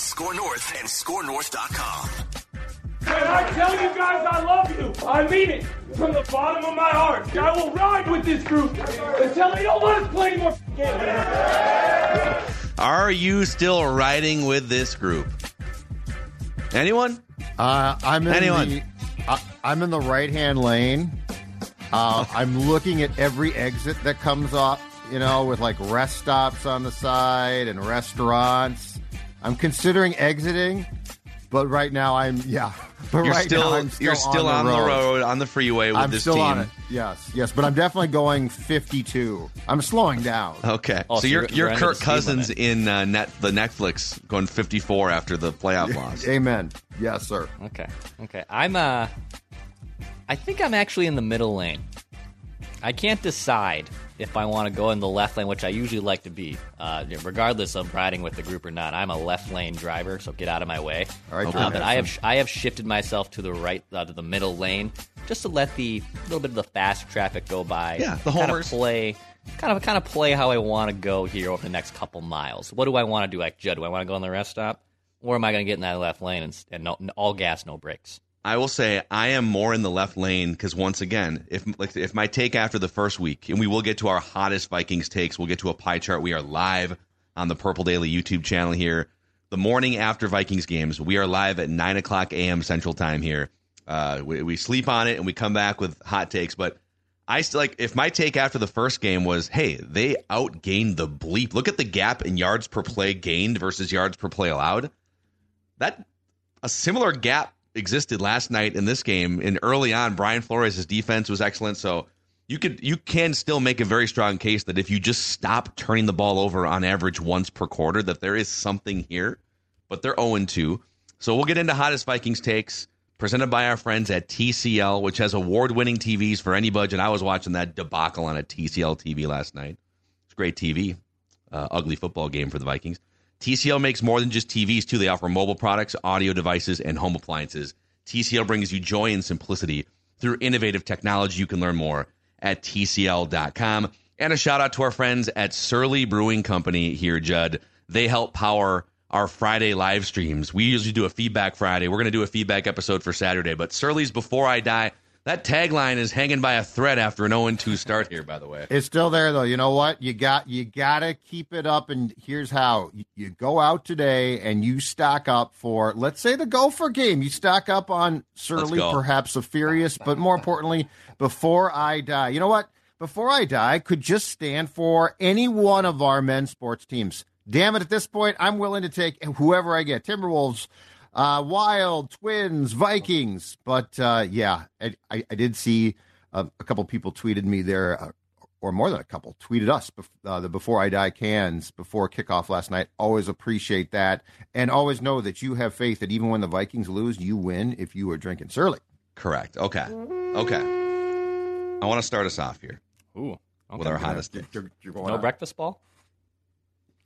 SKOR North and SKORNorth.com. And I tell you guys I love you. I mean it from the bottom of my heart. I will ride with this group until they don't let us play anymore games. Are you still riding with this group? Anyone? Uh, I'm in Anyone? the uh, I'm in the right hand lane. Uh, I'm looking at every exit that comes off, you know, with like rest stops on the side and restaurants. I'm considering exiting, but right now I'm yeah. But You're right still, now I'm still you're still on, the, road. on the freeway with I'm this still team. on it. Yes, yes, but I'm definitely going 52. I'm slowing down. Okay, Oh, so so you're you're- you're you're Kirk Cousins in uh, net the Netflix going 54 after the playoff loss. Amen. Yes, sir. Okay. Okay. I'm uh I think I'm actually in the middle lane. I can't decide if I want to go in the left lane, which I usually like to be, uh, regardless of riding with the group or not. I'm a left lane driver, so get out of my way. All right, Uh, Jordan but I have. I have shifted myself to the right, uh, to the middle lane, just to let the little bit of the fast traffic go by. Yeah, the kind of play, kind of kind of play how I want to go here over the next couple miles. What do I want to do? Like Judd, do I want to go on the rest stop, or am I going to get in that left lane and, and no, all gas, no brakes? I will say I am more in the left lane because once again, if like if my take after the first week, and we will get to our hottest Vikings takes, we'll get to a pie chart. We are live on the Purple Daily YouTube channel here. The morning after Vikings games, we are live at nine o'clock a.m. Central Time here. Uh, we, we sleep on it and we come back with hot takes, but I still like if my take after the first game was, hey, they outgained the bleep. Look at the gap in yards per play gained versus yards per play allowed. That a similar gap existed last night in this game. And early on, Brian Flores' defense was excellent. So you could you can still make a very strong case that if you just stop turning the ball over on average once per quarter, that there is something here. But they're 0 2. So we'll get into hottest Vikings takes presented by our friends at TCL, which has award winning TVs for any budget. I was watching that debacle on a TCL TV last night. It's great TV. Uh, ugly football game for the Vikings. TCL makes more than just TVs, too. They offer mobile products, audio devices, and home appliances. TCL brings you joy and simplicity through innovative technology. You can learn more at TCL.com. And a shout out to our friends at Surly Brewing Company here, Judd. They help power our Friday live streams. We usually do a feedback Friday. We're going to do a feedback episode for Saturday. But Surly's Before I Die, that tagline is hanging by a thread after an 0 2 start here, by the way. It's still there though. You know what? You got you got to keep it up and here's how. You, you go out today and you stock up for let's say the Gopher game. You stock up on Surly, perhaps a Furious, but more importantly, Before I Die. You know what? Before I Die could just stand for any one of our men's sports teams. Damn it, at this point, I'm willing to take whoever I get. Timberwolves, uh, Wild, Twins, Vikings. But uh, yeah, I, I, I did see uh, a couple people tweeted me there, uh, or more than a couple tweeted us bef- uh, the Before I Die cans before kickoff last night. Always appreciate that, and always know that you have faith that even when the Vikings lose, you win if you are drinking Surly. Correct. Okay. Okay. I want to start us off here Ooh. with our hottest You're, you're- you're going No out. breakfast ball?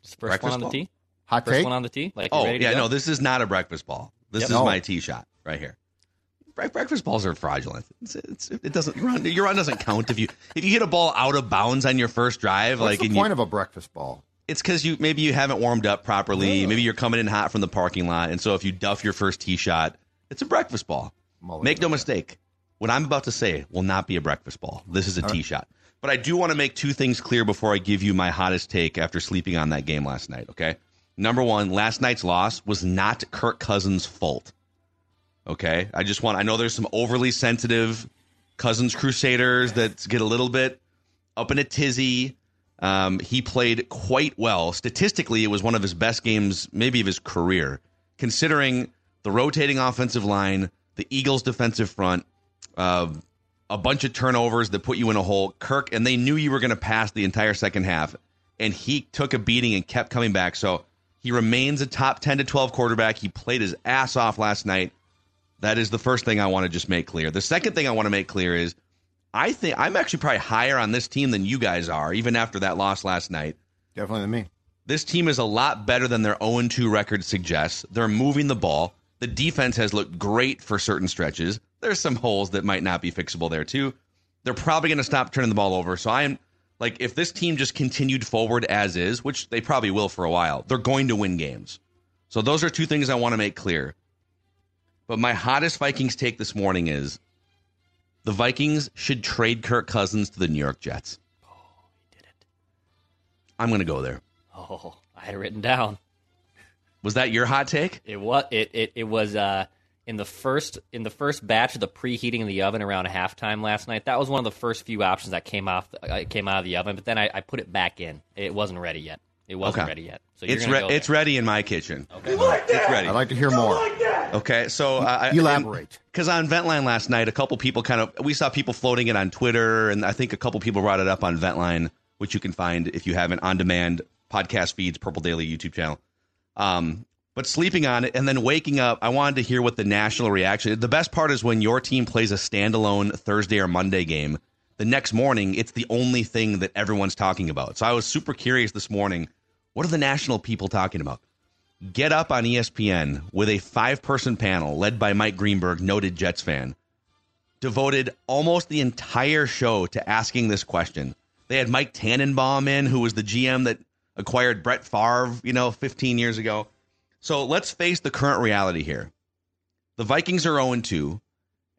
Just first Breakfast one on ball? the tee? Hot First take. one on the tee? Like Oh, yeah, go? no, this is not a breakfast ball. This Yep. is No. my tee shot right here. Bre- Breakfast balls are fraudulent. It's, it's, it doesn't your run. Your run doesn't count if you if you hit a ball out of bounds on your first drive. What's like the and point you, of a breakfast ball? it's because you maybe you haven't warmed up properly. Maybe you're coming in hot from the parking lot, and so if you duff your first tee shot, it's a breakfast ball. Mulligan. Make no mistake, what I'm about to say will not be a breakfast ball. This is a tee shot. But I do want to make two things clear before I give you my hottest take after sleeping on that game last night. Okay, Number one, last night's loss was not Kirk Cousins' fault. Okay, I just want. I know there's some overly sensitive Cousins Crusaders that get a little bit up in a tizzy. Um, he played quite well. Statistically, it was one of his best games, maybe of his career, considering the rotating offensive line, the Eagles' defensive front, uh, a bunch of turnovers that put you in a hole. Kirk, and they knew you were going to pass the entire second half, and he took a beating and kept coming back. So he remains a top 10 to 12 quarterback. He played his ass off last night. That is the first thing I want to just make clear. The second thing I want to make clear is I think I'm actually probably higher on this team than you guys are, even after that loss last night. Definitely than me. This team is a lot better than their 0 2 record suggests. They're moving the ball. The defense has looked great for certain stretches. There's some holes that might not be fixable there, too. They're probably going to stop turning the ball over. So I am like, if this team just continued forward as is, which they probably will for a while, they're going to win games. So those are two things I want to make clear. But my hottest Vikings take this morning is the Vikings should trade Kirk Cousins to the New York Jets. Oh, he did it. I'm going to go there. Oh, I had it written down. Was that your hot take? It was it it, it was uh in the first in the first batch of the preheating in the oven around halftime last night. That was one of the first few options that came off uh, came out of the oven, but then I, I put it back in. It wasn't ready yet. It wasn't Okay. ready yet. So It's you're re- gonna it's ready in my kitchen. Okay. It's ready. I'd like to hear more. Okay, so uh, Elaborate. Because on Ventline last night, a couple people kind of we saw people floating it on Twitter, and I think a couple people brought it up on Ventline, which you can find if you have an on-demand podcast feeds, Purple Daily YouTube channel. Um, but sleeping on it and then waking up, I wanted to hear what the national reaction. The best part is when your team plays a standalone Thursday or Monday game. The next morning, it's the only thing that everyone's talking about. So I was super curious this morning. What are the national people talking about? Get Up on ESPN with a five person panel led by Mike Greenberg, noted Jets fan, devoted almost the entire show to asking this question. They had Mike Tannenbaum in, who was the GM that acquired Brett Favre, you know, 15 years ago. So let's face the current reality here. The Vikings are 0 2,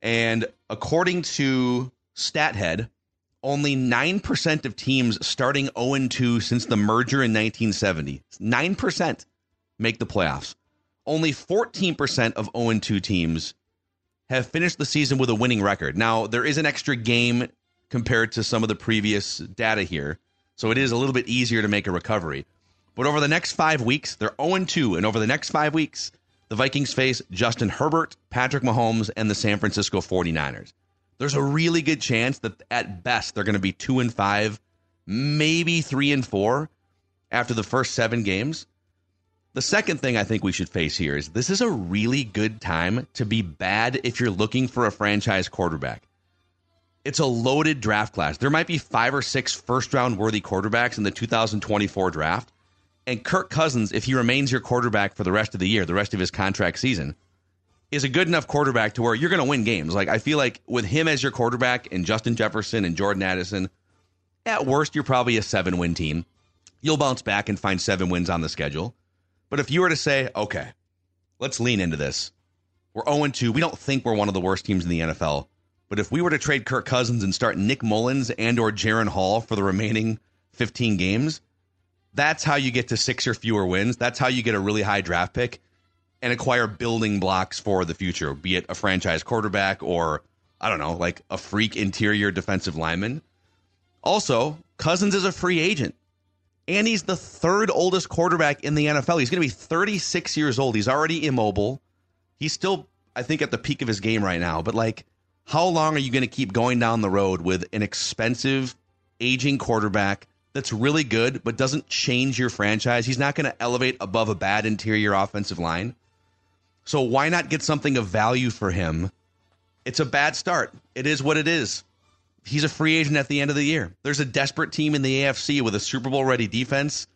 and according to StatHead, only 9% of teams starting 0 2 since the merger in 1970. 9% make the playoffs. Only 14% of 0 2 teams have finished the season with a winning record. Now, there is an extra game compared to some of the previous data here, so it is a little bit easier to make a recovery. But over the next five weeks, they're 0 2, and over the next five weeks, the Vikings face Justin Herbert, Patrick Mahomes, and the San Francisco 49ers. There's a really good chance that at best they're going to be 2 and 5, maybe 3 and 4 after the first 7 games. The second thing I think we should face here is this is a really good time to be bad if you're looking for a franchise quarterback. It's a loaded draft class. There might be five or six first round worthy quarterbacks in the 2024 draft. And Kirk Cousins, if he remains your quarterback for the rest of the year, the rest of his contract season, is a good enough quarterback to where you're going to win games. Like, I feel like with him as your quarterback and Justin Jefferson and Jordan Addison, at worst, you're probably a seven win team. You'll bounce back and find seven wins on the schedule. But if you were to say, okay, let's lean into this, we're 0 2. We don't think we're one of the worst teams in the NFL. But if we were to trade Kirk Cousins and start Nick Mullens and or Jaren Hall for the remaining 15 games, that's how you get to six or fewer wins. That's how you get a really high draft pick and acquire building blocks for the future, be it a franchise quarterback or, I don't know, like a freak interior defensive lineman. Also, Cousins is a free agent. And he's the third oldest quarterback in the NFL. He's going to be 36 years old. He's already immobile. He's still, I think, at the peak of his game right now. But, like, how long are you going to keep going down the road with an expensive, aging quarterback that's really good, but doesn't change your franchise? He's not going to elevate above a bad interior offensive line. So, why not get something of value for him? It's a bad start. It is what it is he's a free agent at the end of the year. There's a desperate team in the AFC with a Super Bowl ready defense.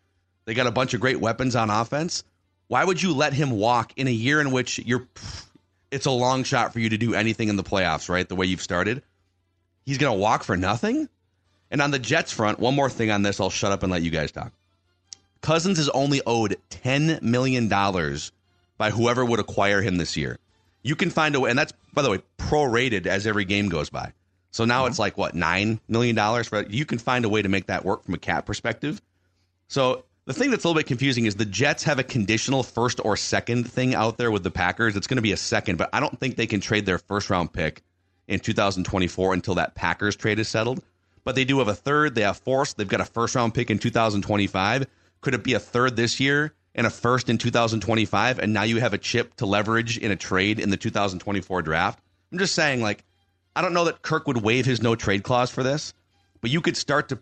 They got a bunch of great weapons on offense. Why would you let him walk in a year in which you're it's a long shot for you to do anything in the playoffs, right? The way you've started. He's going to walk for nothing? And on the Jets front, one more thing on this, I'll shut up and let you guys talk. Cousins is only owed $10 million by whoever would acquire him this year. You can find a way, and that's, by the way, prorated as every game goes by. So now it's like what nine million dollars But you can find a way to make that work from a cap perspective. So The thing that's a little bit confusing is the Jets have a conditional first or second thing out there with the Packers. It's going to be a second, but I don't think they can trade their first round pick in 2024 until that Packers trade is settled. But they do have a third. They have fourth. They've got a first round pick in 2025. Could it be a third this year and a first in 2025? And now you have a chip to leverage in a trade in the 2024 draft. I'm just saying, like, I don't know that Kirk would waive his no trade clause for this, but you could start to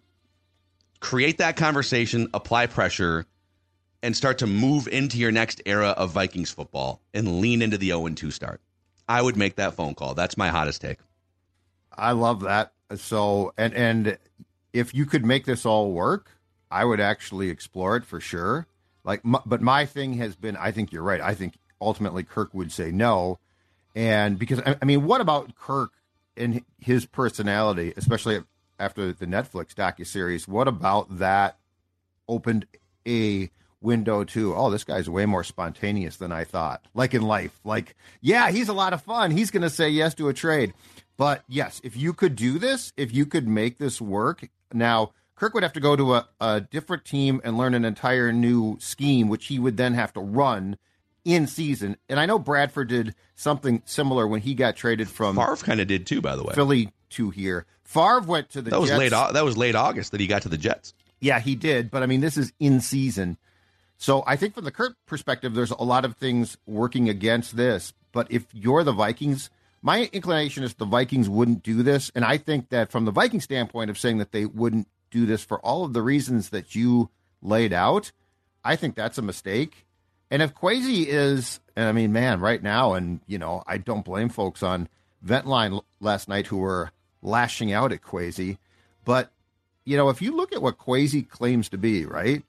create that conversation, apply pressure, and start to move into your next era of Vikings football and lean into the 0 2 start. I would make that phone call. That's my hottest take. I love that. So, and and if you could make this all work, I would actually explore it for sure. Like, my, but my thing has been, I think you're right. I think ultimately Kirk would say no, and because I, I mean, what about Kirk and his personality, especially after the Netflix docu series? What about that opened a window to oh this guy's way more spontaneous than i thought like in life like yeah he's a lot of fun he's going to say yes to a trade but yes if you could do this if you could make this work now kirk would have to go to a, a different team and learn an entire new scheme which he would then have to run in season and i know bradford did something similar when he got traded from Favre kind of did too, by the way. philly to here Favre went to the that was Jets. late. That was late August that he got to the Jets. Yeah, he did. But I mean, this is in season. So I think from the Kirk perspective, there's a lot of things working against this. But if you're the Vikings, my inclination is the Vikings wouldn't do this. And I think that from the Viking standpoint of saying that they wouldn't do this for all of the reasons that you laid out, I think that's a mistake. And if Kwesi is, and I mean, man, right now, and, you know, I don't blame folks on Ventline last night who were lashing out at Kwesi. But, you know, if you look at what Kwesi claims to be, right?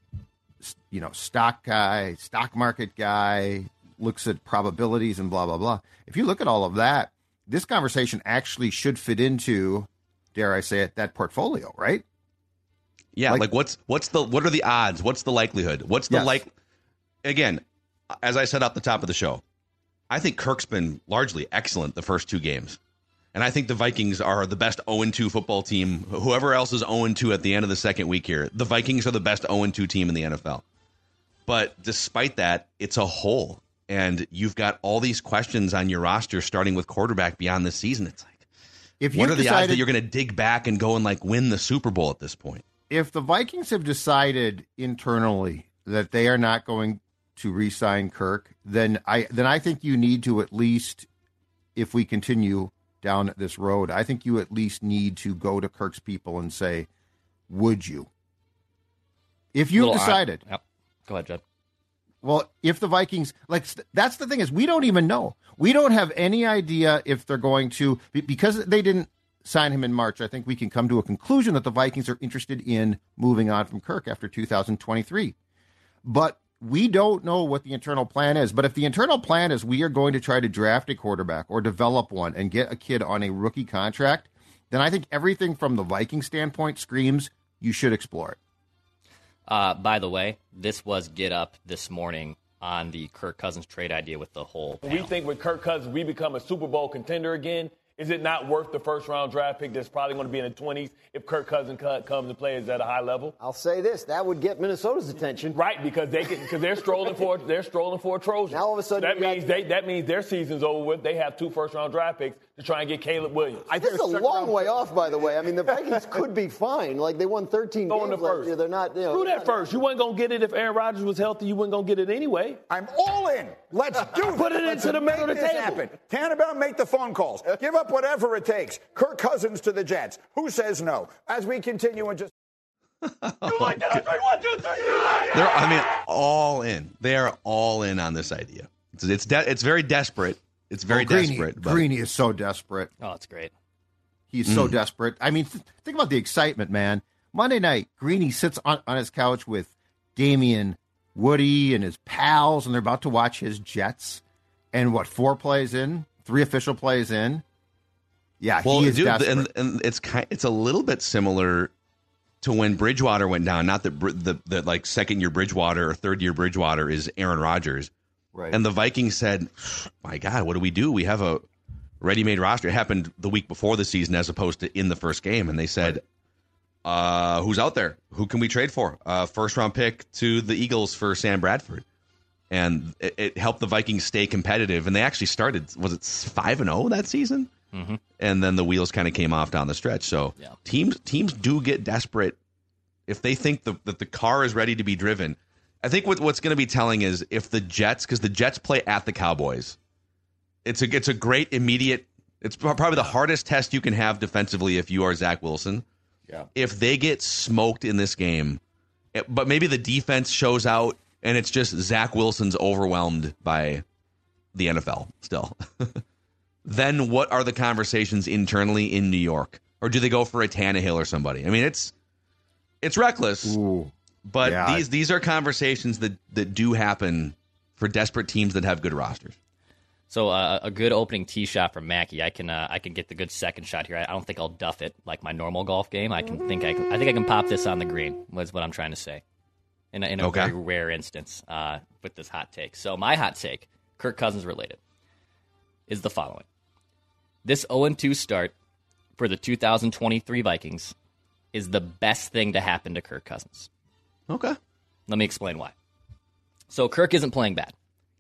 you know, stock guy, stock market guy, looks at probabilities and blah blah blah. If you look at all of that, this conversation actually should fit into, dare I say it, that portfolio, right? Yeah, Like- like, what's what's the what are the odds? What's the likelihood? What's the Yes. like? Again, as I said up the top of the show, I think Kirk's been largely excellent the first two games, and I think the Vikings are the best 0 2 football team. Whoever else is 0 2 at the end of the second week here, the Vikings are the best 0 2 team in the NFL. But despite that, it's a hole, and you've got all these questions on your roster, starting with quarterback beyond this season. It's like, If what you are the odds that you're going to dig back and go and like win the Super Bowl at this point? if the Vikings have decided internally that they are not going to re-sign Kirk, then I then I think you need to at least, if we continue down this road, I think you at least need to go to Kirk's people and say, "Would you?" If you Little odd- decided, Yep. Go ahead, Judd. Well, if the Vikings like that's the thing is we don't even know. We don't have any idea if they're going to because they didn't sign him in March. I think we can come to a conclusion that the Vikings are interested in moving on from Kirk after 2023. But we don't know what the internal plan is. But if the internal plan is we are going to try to draft a quarterback or develop one and get a kid on a rookie contract, then I think everything from the Viking standpoint screams you should explore it. Uh, by the way, this was Get Up this morning on the Kirk Cousins trade idea with the whole. We think with Kirk Cousins, we become a Super Bowl contender again. Is it not worth the first round draft pick that's probably going to be in the 20s if Kirk Cousins co- comes and plays at a high level? I'll say this: that would get Minnesota's attention. Right, because they can, because they're strolling for they're strolling for a Trojan. Now all of a sudden that you got- means they that means their season's over with. They have two first round draft picks to try and get Caleb Williams. I think this is a long way off, by the way. I mean, the Vikings could be fine. Like they won 13 Go in games the last first. year. They're not. You know, Screw that not- first. You weren't gonna get it if Aaron Rodgers was healthy. You weren't gonna get it anyway. I'm all in. Let's do it. Put it Let's into the middle of make the this table. Happen. Tannenbaum, make the phone calls. Give up whatever it takes. Kirk Cousins to the Jets. Who says no? As we continue and just. You like that? Three, one, two, three. They're. I mean, all in. They are all in on this idea. It's it's, de- it's very desperate. It's very Oh, Greeny, desperate. But Greeny is so desperate. Oh, it's great. He's so mm. desperate. I mean, th- think about the excitement, man. Monday night, Greeny sits on, on his couch with Damien, Woody, and his pals, and they're about to watch his Jets. And what, four plays in? Three official plays in? Yeah, well, he is dude, and, and it's kind, it's a little bit similar to when Bridgewater went down. Not that the, the like second year Bridgewater or third year Bridgewater is Aaron Rodgers, right. and the Vikings said, "My God, what do we do? We have a ready made roster." It happened the week before the season as opposed to in the first game, and they said. uh, who's out there? Who can we trade for? Uh, first round pick to the Eagles for Sam Bradford, and it, it helped the Vikings stay competitive. And they actually started was it five and zero that season, mm-hmm. and then the wheels kind of came off down the stretch. So Yeah. teams teams do get desperate if they think the, that the car is ready to be driven. I think what, what's going to be telling is if the Jets, because the Jets play at the Cowboys, it's a it's a great immediate. It's probably the hardest test you can have defensively if you are Zach Wilson. Yeah. If they get smoked in this game, it- but maybe the defense shows out and it's just Zach Wilson's overwhelmed by the NFL still. then what are the conversations internally in New York? Or do they go for a Tannehill or somebody? I mean, it's it's reckless. But Yeah. these these are conversations that that do happen for desperate teams that have good rosters. So uh, a good opening tee shot from Mackey. I can uh, I can get the good second shot here. I, I don't think I'll duff it like my normal golf game. I can think I can, I think I can pop this on the green. Was what I'm trying to say. In a, in a Okay. very rare instance uh, with this hot take. So my hot take, Kirk Cousins related, is the following: This 0 2 start for the 2023 Vikings is the best thing to happen to Kirk Cousins. Okay. Let me explain why. So Kirk isn't playing bad.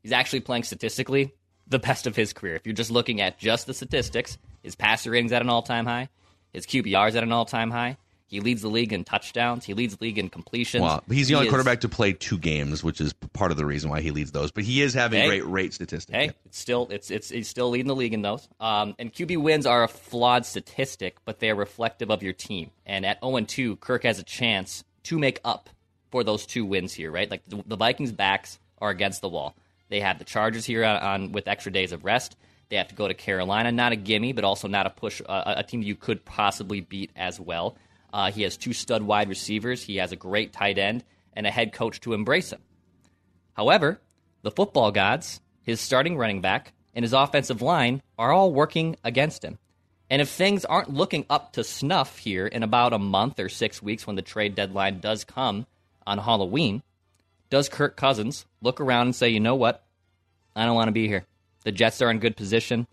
He's actually playing statistically the best of his career. If you're just looking at just the statistics, his passer rating's at an all-time high, his QBR's at an all-time high. He leads the league in touchdowns. He leads the league in completions. Well, he's the He only is- quarterback to play two games, which is part of the reason why he leads those. But he is having Hey. great rate statistics. Hey, it's still it's it's he's still leading the league in those. Um, and QB wins are a flawed statistic, but they are reflective of your team. And at 0 2, Kirk has a chance to make up for those two wins here, right? Like the, the Vikings' backs are against the wall. They have the Chargers here on, on with extra days of rest. They have to go to Carolina, not a gimme, but also not a push, uh, a team you could possibly beat as well. Uh, he has two stud wide receivers. He has a great tight end and a head coach to embrace him. However, the football gods, his starting running back, and his offensive line are all working against him. And if things aren't looking up to snuff here in about a month or six weeks when the trade deadline does come on Halloween, does Kirk Cousins look around and say, you know what? I don't want to be here. The Jets are in good position.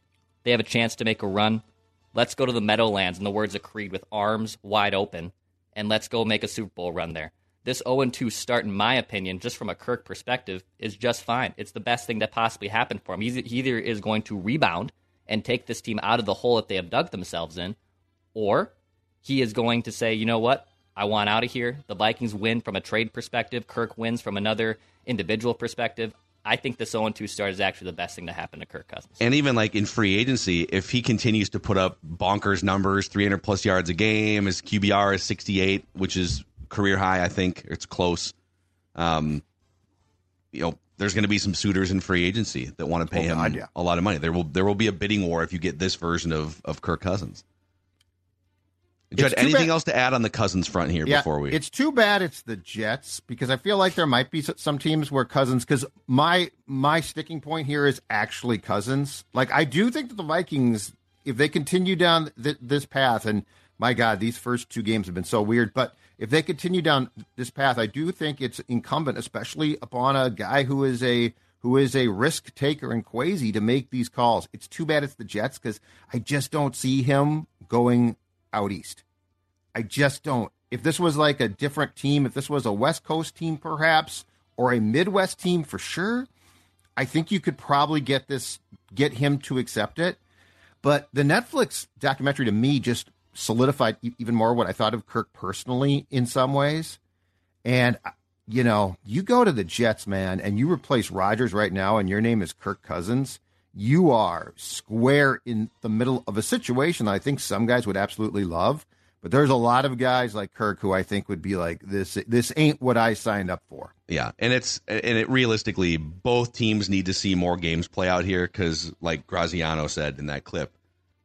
They have a chance to make a run. Let's go to the Meadowlands, in the words of Creed, with arms wide open, and let's go make a Super Bowl run there. This 0 2 start, in my opinion, just from a Kirk perspective, is just fine. It's the best thing that possibly happened for him. He either is going to rebound and take this team out of the hole that they have dug themselves in, or he is going to say, you know what? I want out of here. The Vikings win from a trade perspective. Kirk wins from another individual perspective. I think this 0 2 start is actually the best thing to happen to Kirk Cousins. And even like in free agency, if he continues to put up bonkers numbers, 300 plus yards a game, his QBR is 68, which is career high, I think. It's close. Um, you know, there's going to be some suitors in free agency that want to pay Oh, him God, yeah. a lot of money. There will there will be a bidding war if you get this version of of Kirk Cousins. Judd, anything bad- else to add on the Cousins front here yeah, before we? It's too bad it's the Jets because I feel like there might be some teams where Cousins. Because my my sticking point here is actually Cousins. Like I do think that the Vikings, if they continue down th- this path, and my God, these first two games have been so weird, but if they continue down this path, I do think it's incumbent, especially upon a guy who is a who is a risk taker and crazy to make these calls. It's too bad it's the Jets because I just don't see him going out east. I just don't. If this was like a different team, if this was a West Coast team perhaps, or a Midwest team for sure, I think you could probably get this, get him to accept it. But the Netflix documentary to me just solidified even more what I thought of Kirk personally in some ways. And, uh, you know, you go to the Jets, man, and you replace Rodgers right now, and your name is Kirk Cousins. You are square in the middle of a situation I think some guys would absolutely love. But there's a lot of guys like Kirk who I think would be like, this, this ain't what I signed up for. Yeah, and it's and it realistically, both teams need to see more games play out here because, like Graziano said in that clip,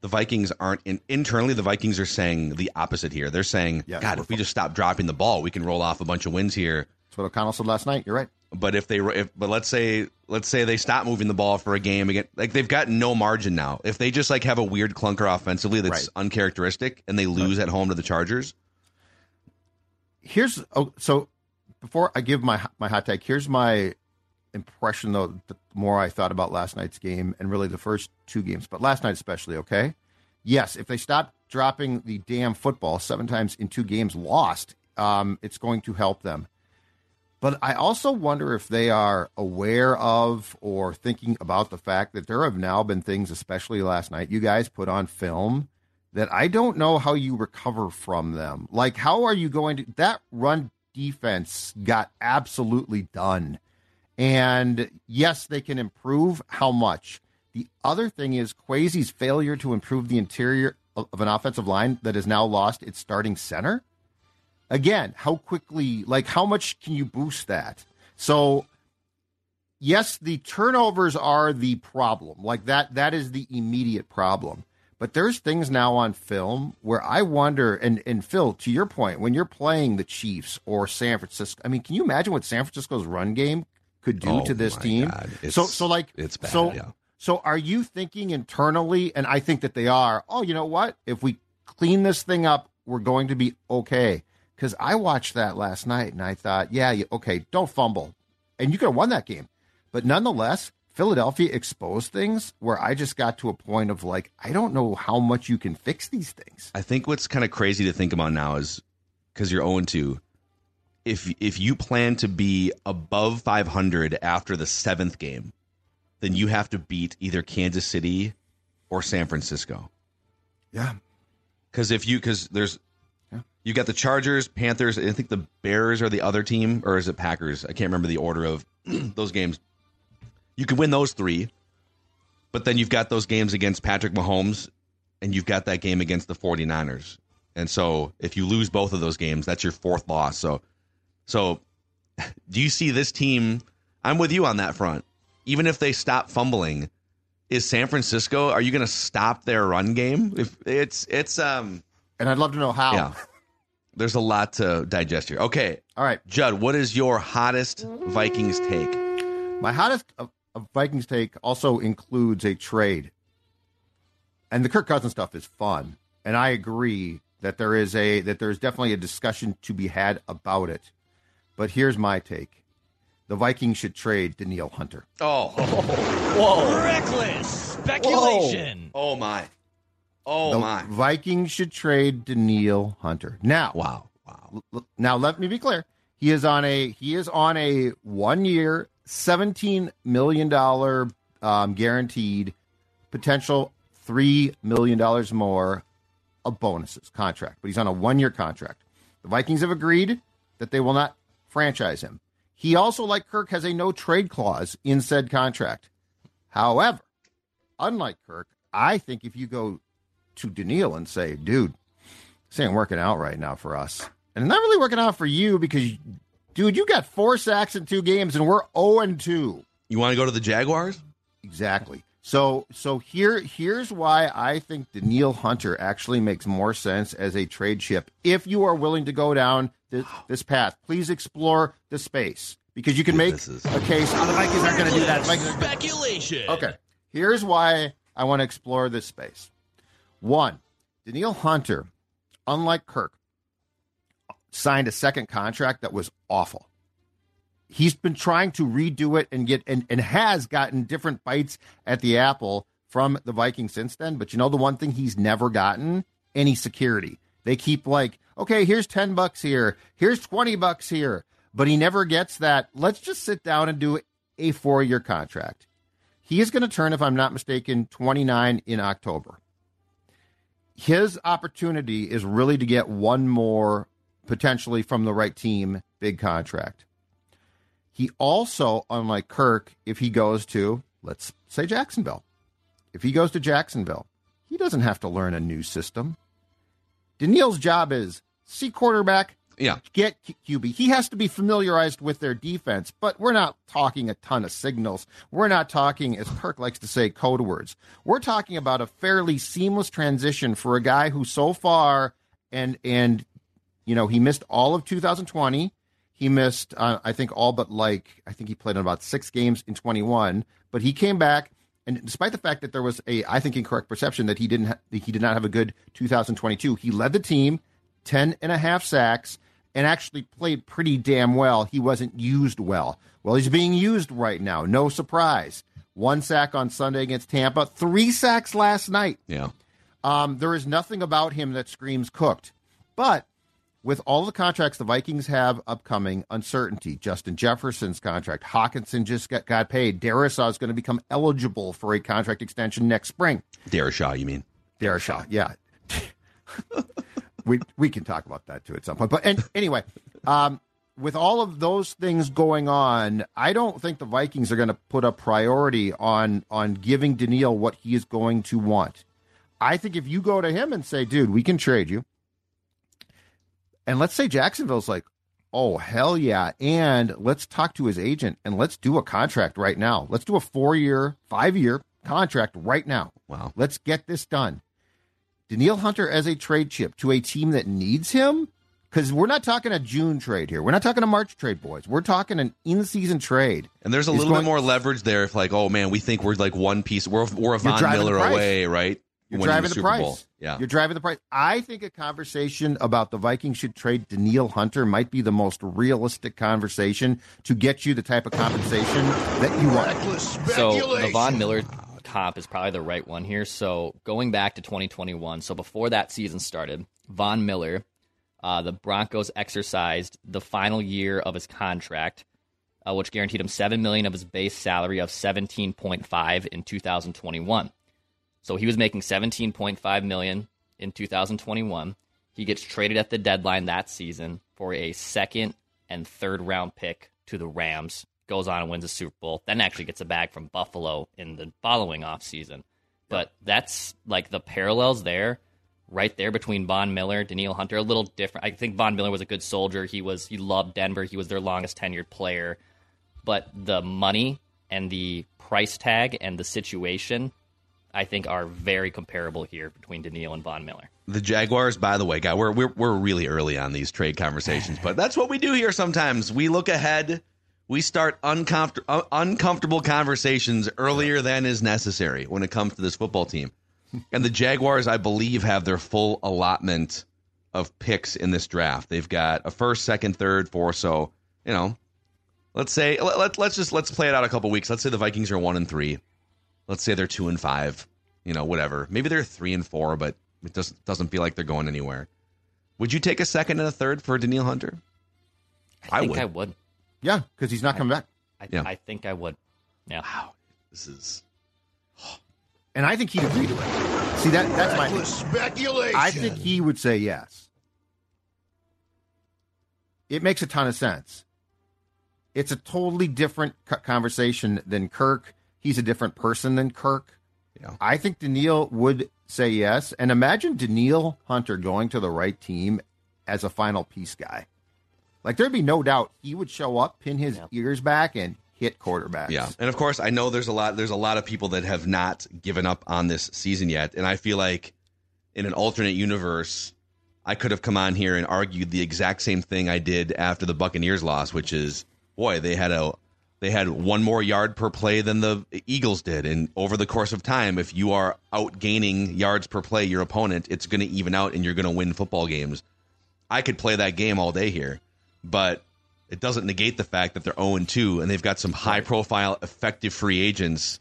the Vikings aren't in, internally. The Vikings are saying the opposite here. They're saying, God, if we just stop dropping the ball, we can roll off a bunch of wins here. That's what O'Connell said last night. You're right. But if they, if, but let's say, let's say they stop moving the ball for a game again, like they've got no margin now. If they just like have a weird clunker offensively that's Right. uncharacteristic and they lose at home to the Chargers, here's oh, so before I give my my hot take, here's my impression though. The more I thought about last night's game and really the first two games, but last night especially. Okay, yes, if they stop dropping the damn football seven times in two games lost, um, it's going to help them. But I also wonder if they are aware of or thinking about the fact that there have now been things, especially last night, you guys put on film that I don't know how you recover from them. Like, how are you going to? That run defense got absolutely done. And yes, they can improve. How much? The other thing is Kwesi's failure to improve the interior of an offensive line that has now lost its starting center. Again, how quickly, like, how much can you boost that? So, yes, the turnovers are the problem. Like that, that is the immediate problem. But there's things now on film where I wonder, and, and Phil, to your point, when you're playing the Chiefs or San Francisco, I mean, can you imagine what San Francisco's run game could do Oh, to this team? So, so like, it's bad, So, yeah. so are you thinking internally, and I think that they are, oh, you know what? If we clean this thing up, we're going to be okay. Because I watched that last night and I thought, yeah, okay, don't fumble. And you could have won that game. But nonetheless, Philadelphia exposed things where I just got to a point of like, I don't know how much you can fix these things. I think what's kind of crazy to think about now is because you're 0 2. If if you plan to be above 500 after the seventh game, then you have to beat either Kansas City or San Francisco. Yeah. Because if you because there's you got the Chargers, Panthers, I think the Bears are the other team, or is it Packers? I can't remember the order of those games. You can win those three, but then you've got those games against Patrick Mahomes, and you've got that game against the 49ers. And so if you lose both of those games, that's your fourth loss. So so do you see this team? I'm with you on that front. Even if they stop fumbling, is San Francisco? Are you going to stop their run game? If it's it's um, and I'd love to know how. Yeah, there's a lot to digest here. Okay, all right, Judd, what is your hottest Vikings take? My hottest of, of Vikings take also includes a trade. And the Kirk Cousins stuff is fun. And I agree that there is a that there's definitely a discussion to be had about it. But here's my take. The Vikings should trade Danielle Hunter. Oh, Whoa. Reckless speculation. Oh my. Oh the my. Vikings should trade Danielle Hunter. Now, wow, wow. Now let me be clear. He is on a he is on a one year, seventeen million dollar um, guaranteed, potential three million dollars more of bonuses contract. But he's on a one year contract. The Vikings have agreed that they will not franchise him. He also, like Kirk, has a no trade clause in said contract. However, unlike Kirk, I think if you go to Danielle and say, dude, this ain't working out right now for us. And not really working out for you because, dude, you got four sacks in two games and we're 0 and 2. You want to go to the Jaguars? Exactly. So so here here's why I think Danielle Hunter actually makes more sense as a trade chip. If you are willing to go down this, this path, please explore the space because you can make a case. Oh, the Vikings aren't going to do that. Vikings Speculation. Okay. Here's why I want to explore this space. One, Danielle Hunter, unlike Kirk, signed a second contract that was awful. He's been trying to redo it and get and, and has gotten different bites at the apple from the Vikings since then. But you know the one thing he's never gotten? Any security. They keep like, okay, here's 10 bucks here, here's 20 bucks here. But he never gets that. Let's just sit down and do a four year contract. He is going to turn, if I'm not mistaken, 29 in October. His opportunity is really to get one more, potentially from the right team, big contract. He also, unlike Kirk, if he goes to, let's say Jacksonville, if he goes to Jacksonville, he doesn't have to learn a new system. Danielle's job is see quarterback, Yeah. get QB. He has to be familiarized with their defense, but we're not talking a ton of signals. We're not talking, as Kirk likes to say, code words. We're talking about a fairly seamless transition for a guy who so far and and you know he missed all of 2020. He missed, uh, I think, all but like I think he played in about six games in 21, but he came back. And despite the fact that there was a, I think, incorrect perception that he didn't, ha- he did not have a good 2022, he led the team, 10 and a half sacks, and actually played pretty damn well. He wasn't used well. Well, he's being used right now. No surprise. One sack on Sunday against Tampa, three sacks last night. Yeah. Um, there is nothing about him that screams cooked. But with all the contracts the Vikings have upcoming, uncertainty. Justin Jefferson's contract, Hockenson just got, got paid. Darrisaw is going to become eligible for a contract extension next spring. Darashaw, you mean? Darashaw, yeah. we we can talk about that too at some point. But and, anyway, um, with all of those things going on, I don't think the Vikings are going to put a priority on on giving Danielle what he is going to want. I think if you go to him and say, "Dude, we can trade you," and let's say Jacksonville's like, "Oh hell yeah," and let's talk to his agent and let's do a contract right now. Let's do a four year, five year contract right now. Wow, let's get this done. Danielle Hunter as a trade chip to a team that needs him because we're not talking a June trade here. We're not talking a March trade, boys. We're talking an in-season trade. And there's a He's little going- bit more leverage there. If like, oh man, we think we're like one piece. We're we're a You're Von Miller away, right? You're Winning driving the Super price. Bowl. Yeah. You're driving the price. I think a conversation about the Vikings should trade Danielle Hunter might be the most realistic conversation to get you the type of compensation that you want. So the Von Miller comp is probably the right one here. So going back to 2021, so before that season started, Von Miller, uh, the Broncos exercised the final year of his contract, uh, which guaranteed him seven million of his base salary of 17.5 in 2021. So he was making 17.5 million in 2021. He gets traded at the deadline that season for a second and third round pick to the Rams. Goes on and wins a Super Bowl. Then actually gets a bag from Buffalo in the following offseason. But that's like the parallels there, right there between Von Miller, Danielle Hunter. A little different. I think Von Miller was a good soldier. He was he loved Denver. He was their longest tenured player. But the money and the price tag and the situation, I think, are very comparable here between Danielle and Von Miller. The Jaguars, by the way, guy, we're we're we're really early on these trade conversations, but that's what we do here. Sometimes we look ahead, we start uncomfort- uh, uncomfortable conversations earlier than is necessary when it comes to this football team. And the Jaguars, I believe, have their full allotment of picks in this draft. They've got a first, second, third, four. So you know, let's say let, let let's just let's play it out a couple weeks. Let's say the Vikings are one and three. Let's say they're two and five. You know, whatever. Maybe they're three and four, but it doesn't doesn't feel like they're going anywhere. Would you take a second and a third for Danielle Hunter? I, think would. I would. Yeah, because he's not coming back. I, Yeah. I think I would. Yeah. Wow. This is And I think he'd agree to it. See that that's my speculation. I think he would say yes. It makes a ton of sense. It's a totally different conversation than Kirk. He's a different person than Kirk. Yeah. I think Danielle would say yes. And imagine Danielle Hunter going to the right team as a final piece guy. Like there'd be no doubt he would show up, pin his ears back, and hit quarterbacks. Yeah, and of course, I know there's a lot. There's a lot of people that have not given up on this season yet, and I feel like in an alternate universe, I could have come on here and argued the exact same thing I did after the Buccaneers loss, which is, boy, they had a they had one more yard per play than the Eagles did, and over the course of time, if you are outgaining yards per play your opponent, it's going to even out, and you're going to win football games. I could play that game all day here, but it doesn't negate the fact that they're 0 2 and they've got some high profile, effective free agents,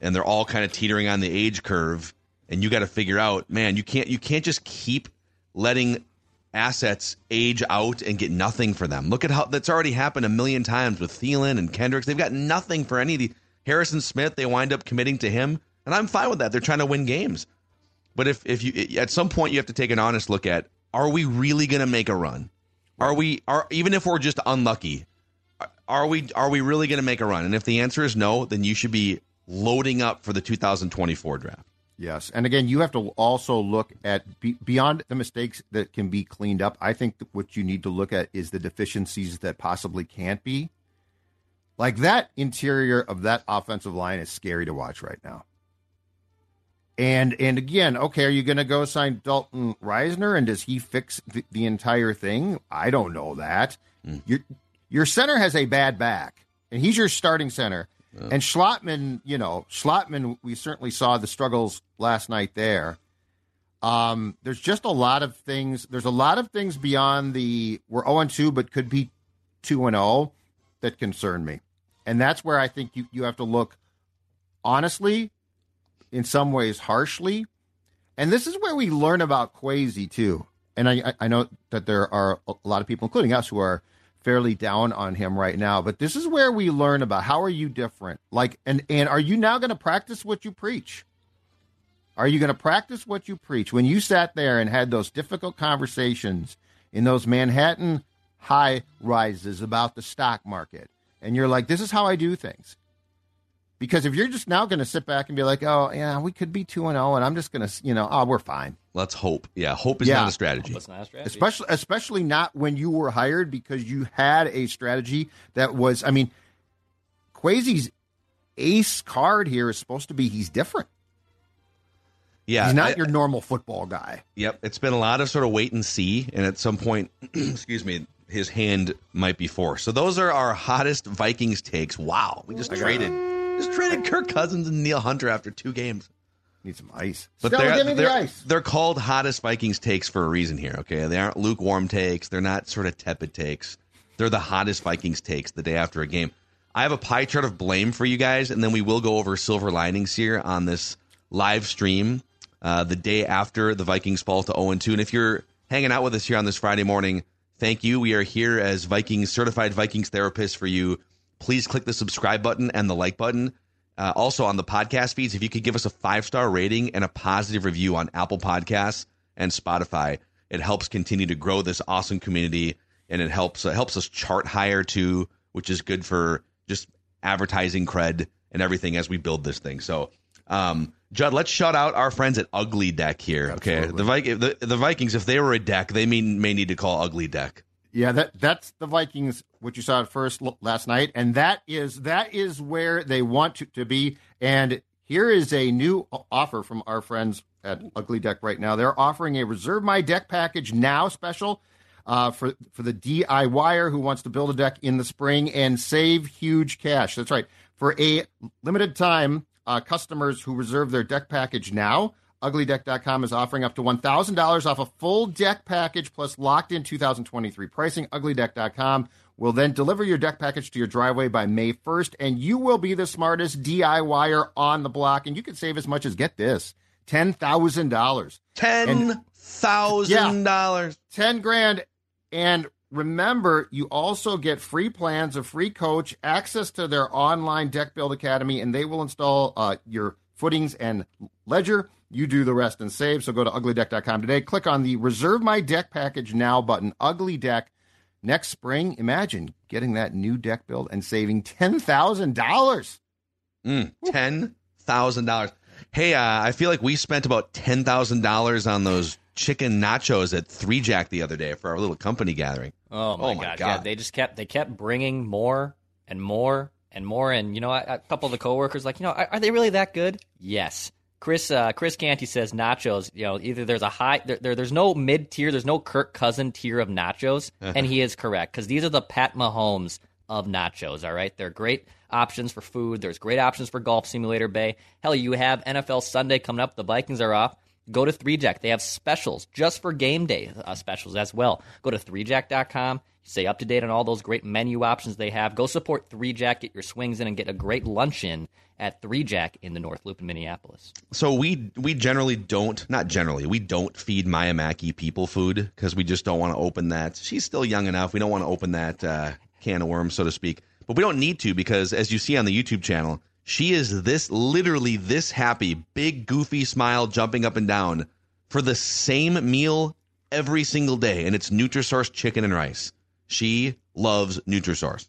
and they're all kind of teetering on the age curve. And you got to figure out, man, you can't you can't just keep letting assets age out and get nothing for them. Look at how that's already happened a million times with Thielen and Kendricks. They've got nothing for any of the Harrison Smith. They wind up committing to him, and I'm fine with that. They're trying to win games. But if if you at some point you have to take an honest look at, are we really going to make a run? Are we are even if we're just unlucky? Are we are we really going to make a run? And if the answer is no, then you should be loading up for the 2024 draft. Yes, and again, you have to also look at be, beyond the mistakes that can be cleaned up. I think what you need to look at is the deficiencies that possibly can't be. Like that interior of that offensive line is scary to watch right now. And and again, okay, are you going to go sign Dalton Risner and does he fix the, the entire thing? I don't know that. Your your center has a bad back, and he's your starting center. And Schlottmann, you know, Schlottmann, we certainly saw the struggles last night there. Um, there's just a lot of things. There's a lot of things beyond the we're 0 2, but could be 2 and 0 that concern me. And that's where I think you, you have to look honestly, in some ways harshly, And this is where we learn about Kwesi too. And I, I know that there are a lot of people, including us, who are fairly down on him right now. But this is where we learn about how are you different? Like, and and are you now going to practice what you preach? Are you going to practice what you preach? When you sat there and had those difficult conversations in those Manhattan high rises about the stock market, and you're like, this is how I do things. Because if you're just now going to sit back and be like, oh, yeah, we could be 2 and 0, and I'm just going to, you know, oh, we're fine. Let's hope. Yeah, hope is Yeah. not a strategy. That's not a strategy. Especially, especially not when you were hired because you had a strategy that was, I mean, Kwesi's ace card here is supposed to be he's different. Yeah, he's not I- your normal football guy. Yep, it's been a lot of sort of wait and see, and at some point, excuse me, his hand might be forced. So those are our hottest Vikings takes. Wow, we just oh, traded, just traded Kirk Cousins and Danielle Hunter after two games. Need some ice. But Stella, they're, give me the they're, ice. they're called hottest Vikings takes for a reason here. Okay, they aren't lukewarm takes. They're not sort of tepid takes. They're the hottest Vikings takes the day after a game. I have a pie chart of blame for you guys, and then we will go over silver linings here on this live stream uh, the day after the Vikings fall to 0 2. And if you're hanging out with us here on this Friday morning, thank you. We are here as Vikings certified Vikings therapists for you. Please click the subscribe button and the like button. Uh, also on the podcast feeds, if you could give us a five star rating and a positive review on Apple Podcasts and Spotify, it helps continue to grow this awesome community, and it helps uh, helps us chart higher too, which is good for just advertising cred and everything as we build this thing. So, um, Judd, let's shout out our friends at Ugly Deck here. Okay, the, Vik- the the Vikings, if they were a deck, they may may need to call Ugly Deck. Yeah, that that's the Vikings, which you saw at first last night, and that is that is where they want to, to be. And here is a new offer from our friends at Ugly Deck right now. They're offering a Reserve My Deck package now special uh, for for the DIYer who wants to build a deck in the spring and save huge cash. That's right. For a limited time, uh, customers who reserve their deck package now, UglyDeck.com is offering up to $1,000 off a full deck package plus locked in 2023 pricing. UglyDeck.com will then deliver your deck package to your driveway by May 1st, and you will be the smartest DIYer on the block. And you can save as much as, get this, $10,000. Ten thousand dollars. 10 grand. And remember, you also get free plans, a free coach, access to their online deck build academy, and they will install uh, your footings and ledger. You do the rest and save. So go to uglydeck.com today. Click on the reserve my deck package now button. Ugly Deck. Next spring, imagine getting that new deck build and saving $10,000. Mm, ten thousand dollars. Hey, uh, I feel like we spent about ten thousand dollars on those chicken nachos at Three Jack the other day for our little company gathering. Oh my, Oh my god. God. Yeah, they just kept they kept bringing more and more and more. And you know, a, a couple of the coworkers like, you know, are, are they really that good? Yes. Chris uh, Chris Canty says nachos. You know, either there's a high there, there there's no mid tier, there's no Kirk Cousin tier of nachos, and he is correct because these are the Pat Mahomes of nachos. All right, they're great options for food. There's great options for golf simulator bay. Hell, you have NFL Sunday coming up. The Vikings are off. Go to 3Jack. They have specials just for game day uh, specials as well. Go to 3jack.com. Stay up to date on all those great menu options they have. Go support 3Jack. Get your swings in and get a great lunch in at 3Jack in the North Loop in Minneapolis. So we we generally don't not generally we don't feed Maya Mackey people food because we just don't want to open that. She's still young enough. We don't want to open that uh, can of worms, so to speak. But we don't need to because as you see on the YouTube channel, she is this literally this happy, big goofy smile, jumping up and down for the same meal every single day, and it's Nutrisource chicken and rice. She loves Nutrisource.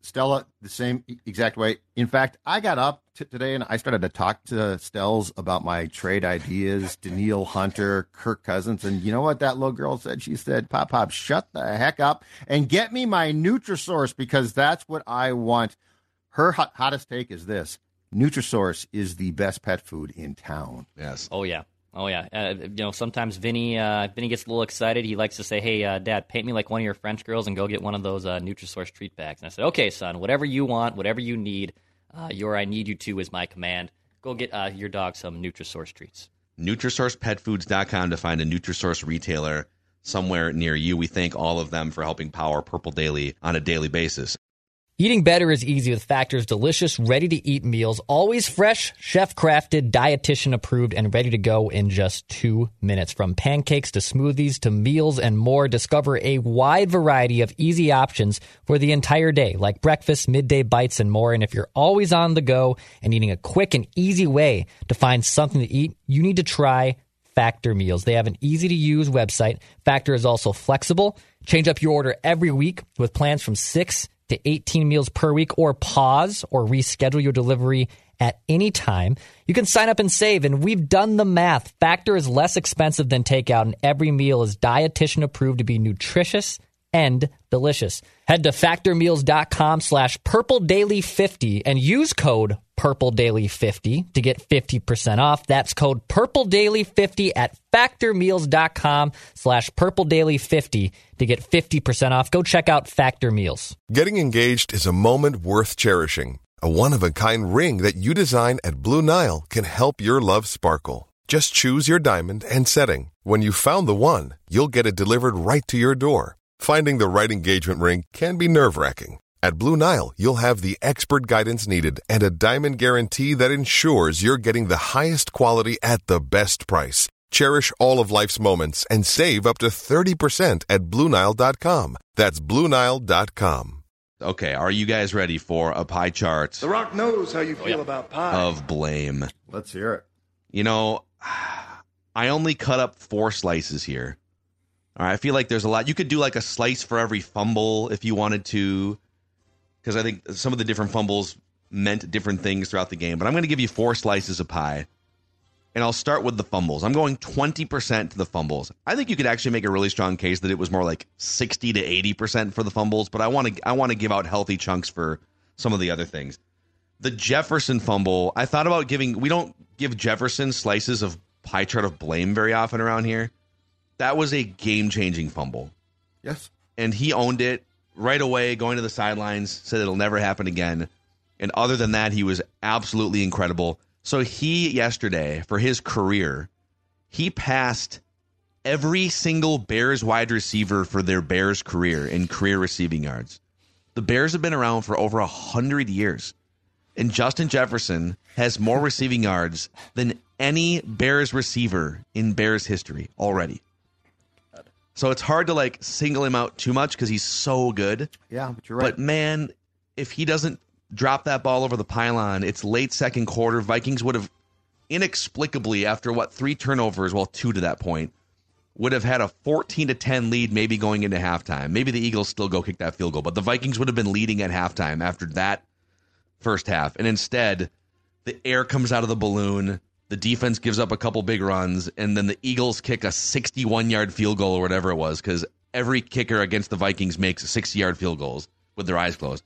Stella, the same exact way. In fact, I got up t- today and I started to talk to Stells about my trade ideas, Danielle Hunter, Kirk Cousins, and you know what that little girl said? She said, "Pop, pop, shut the heck up and get me my Nutrisource because that's what I want." Her hot, hottest take is this: Nutrisource is the best pet food in town. Yes. Oh yeah. Oh yeah. Uh, you know, sometimes Vinny uh, Vinny gets a little excited. He likes to say, "Hey, uh, Dad, paint me like one of your French girls and go get one of those uh, Nutrisource treat bags." And I said, "Okay, son, whatever you want, whatever you need, uh, your I need you to is my command. Go get uh, your dog some Nutrisource treats." NutrisourcePetFoods.com to find a Nutrisource retailer somewhere near you. We thank all of them for helping power Purple Daily on a daily basis. Eating better is easy with Factor's delicious, ready to eat meals, always fresh, chef crafted, dietitian approved, and ready to go in just two minutes. From pancakes to smoothies to meals and more, discover a wide variety of easy options for the entire day, like breakfast, midday bites, and more. And if you're always on the go and needing a quick and easy way to find something to eat, you need to try Factor meals. They have an easy to use website. Factor is also flexible. Change up your order every week with plans from six to 18 meals per week or pause or reschedule your delivery at any time. You can sign up and save, and we've done the math. Factor is less expensive than takeout, and every meal is dietitian approved to be nutritious and delicious. Head to factormeals.com slash purpledaily50 and use code purpledaily50 to get 50% off. That's code Purple Daily 50 at factormeals.com slash Purple Daily 50 to get 50% off. Go check out Factor Meals. Getting engaged is a moment worth cherishing. A one of a kind ring that you design at Blue Nile can help your love sparkle. Just choose your diamond and setting. When you found the one, you'll get it delivered right to your door. Finding the right engagement ring can be nerve wracking. At Blue Nile, you'll have the expert guidance needed and a diamond guarantee that ensures you're getting the highest quality at the best price. Cherish all of life's moments and save up to 30% at BlueNile.com. That's BlueNile.com. Okay, are you guys ready for a pie chart The Rock knows how you oh, feel about pie. of blame? Let's hear it. You know, I only cut up four slices here. All right, I feel like there's a lot. You could do like a slice for every fumble if you wanted to, because I think some of the different fumbles meant different things throughout the game. But I'm going to give you four slices of pie, and I'll start with the fumbles. I'm going 20% to the fumbles. I think you could actually make a really strong case that it was more like 60 to 80% for the fumbles, but I want to I want to give out healthy chunks for some of the other things. The Jefferson fumble, I thought about giving. We don't give Jefferson slices of pie chart of blame very often around here. That was a game changing fumble. Yes. And he owned it right away, going to the sidelines, said it'll never happen again. And other than that, he was absolutely incredible. So he, yesterday, for his career, he passed every single Bears wide receiver for their Bears career in career receiving yards. The Bears have been around for over a hundred years. And Justin Jefferson has more receiving yards than any Bears receiver in Bears history already. So it's hard to like single him out too much because he's so good. Yeah, but you're right. But man, if he doesn't drop that ball over the pylon, it's late second quarter. Vikings would have inexplicably, after what three turnovers, well, two to that point, would have had a 14 to 10 lead maybe going into halftime. Maybe the Eagles still go kick that field goal, but the Vikings would have been leading at halftime after that first half. And instead, the air comes out of the balloon. The defense gives up a couple big runs, and then the Eagles kick a 61 yard field goal or whatever it was, because every kicker against the Vikings makes 60 yard field goals with their eyes closed.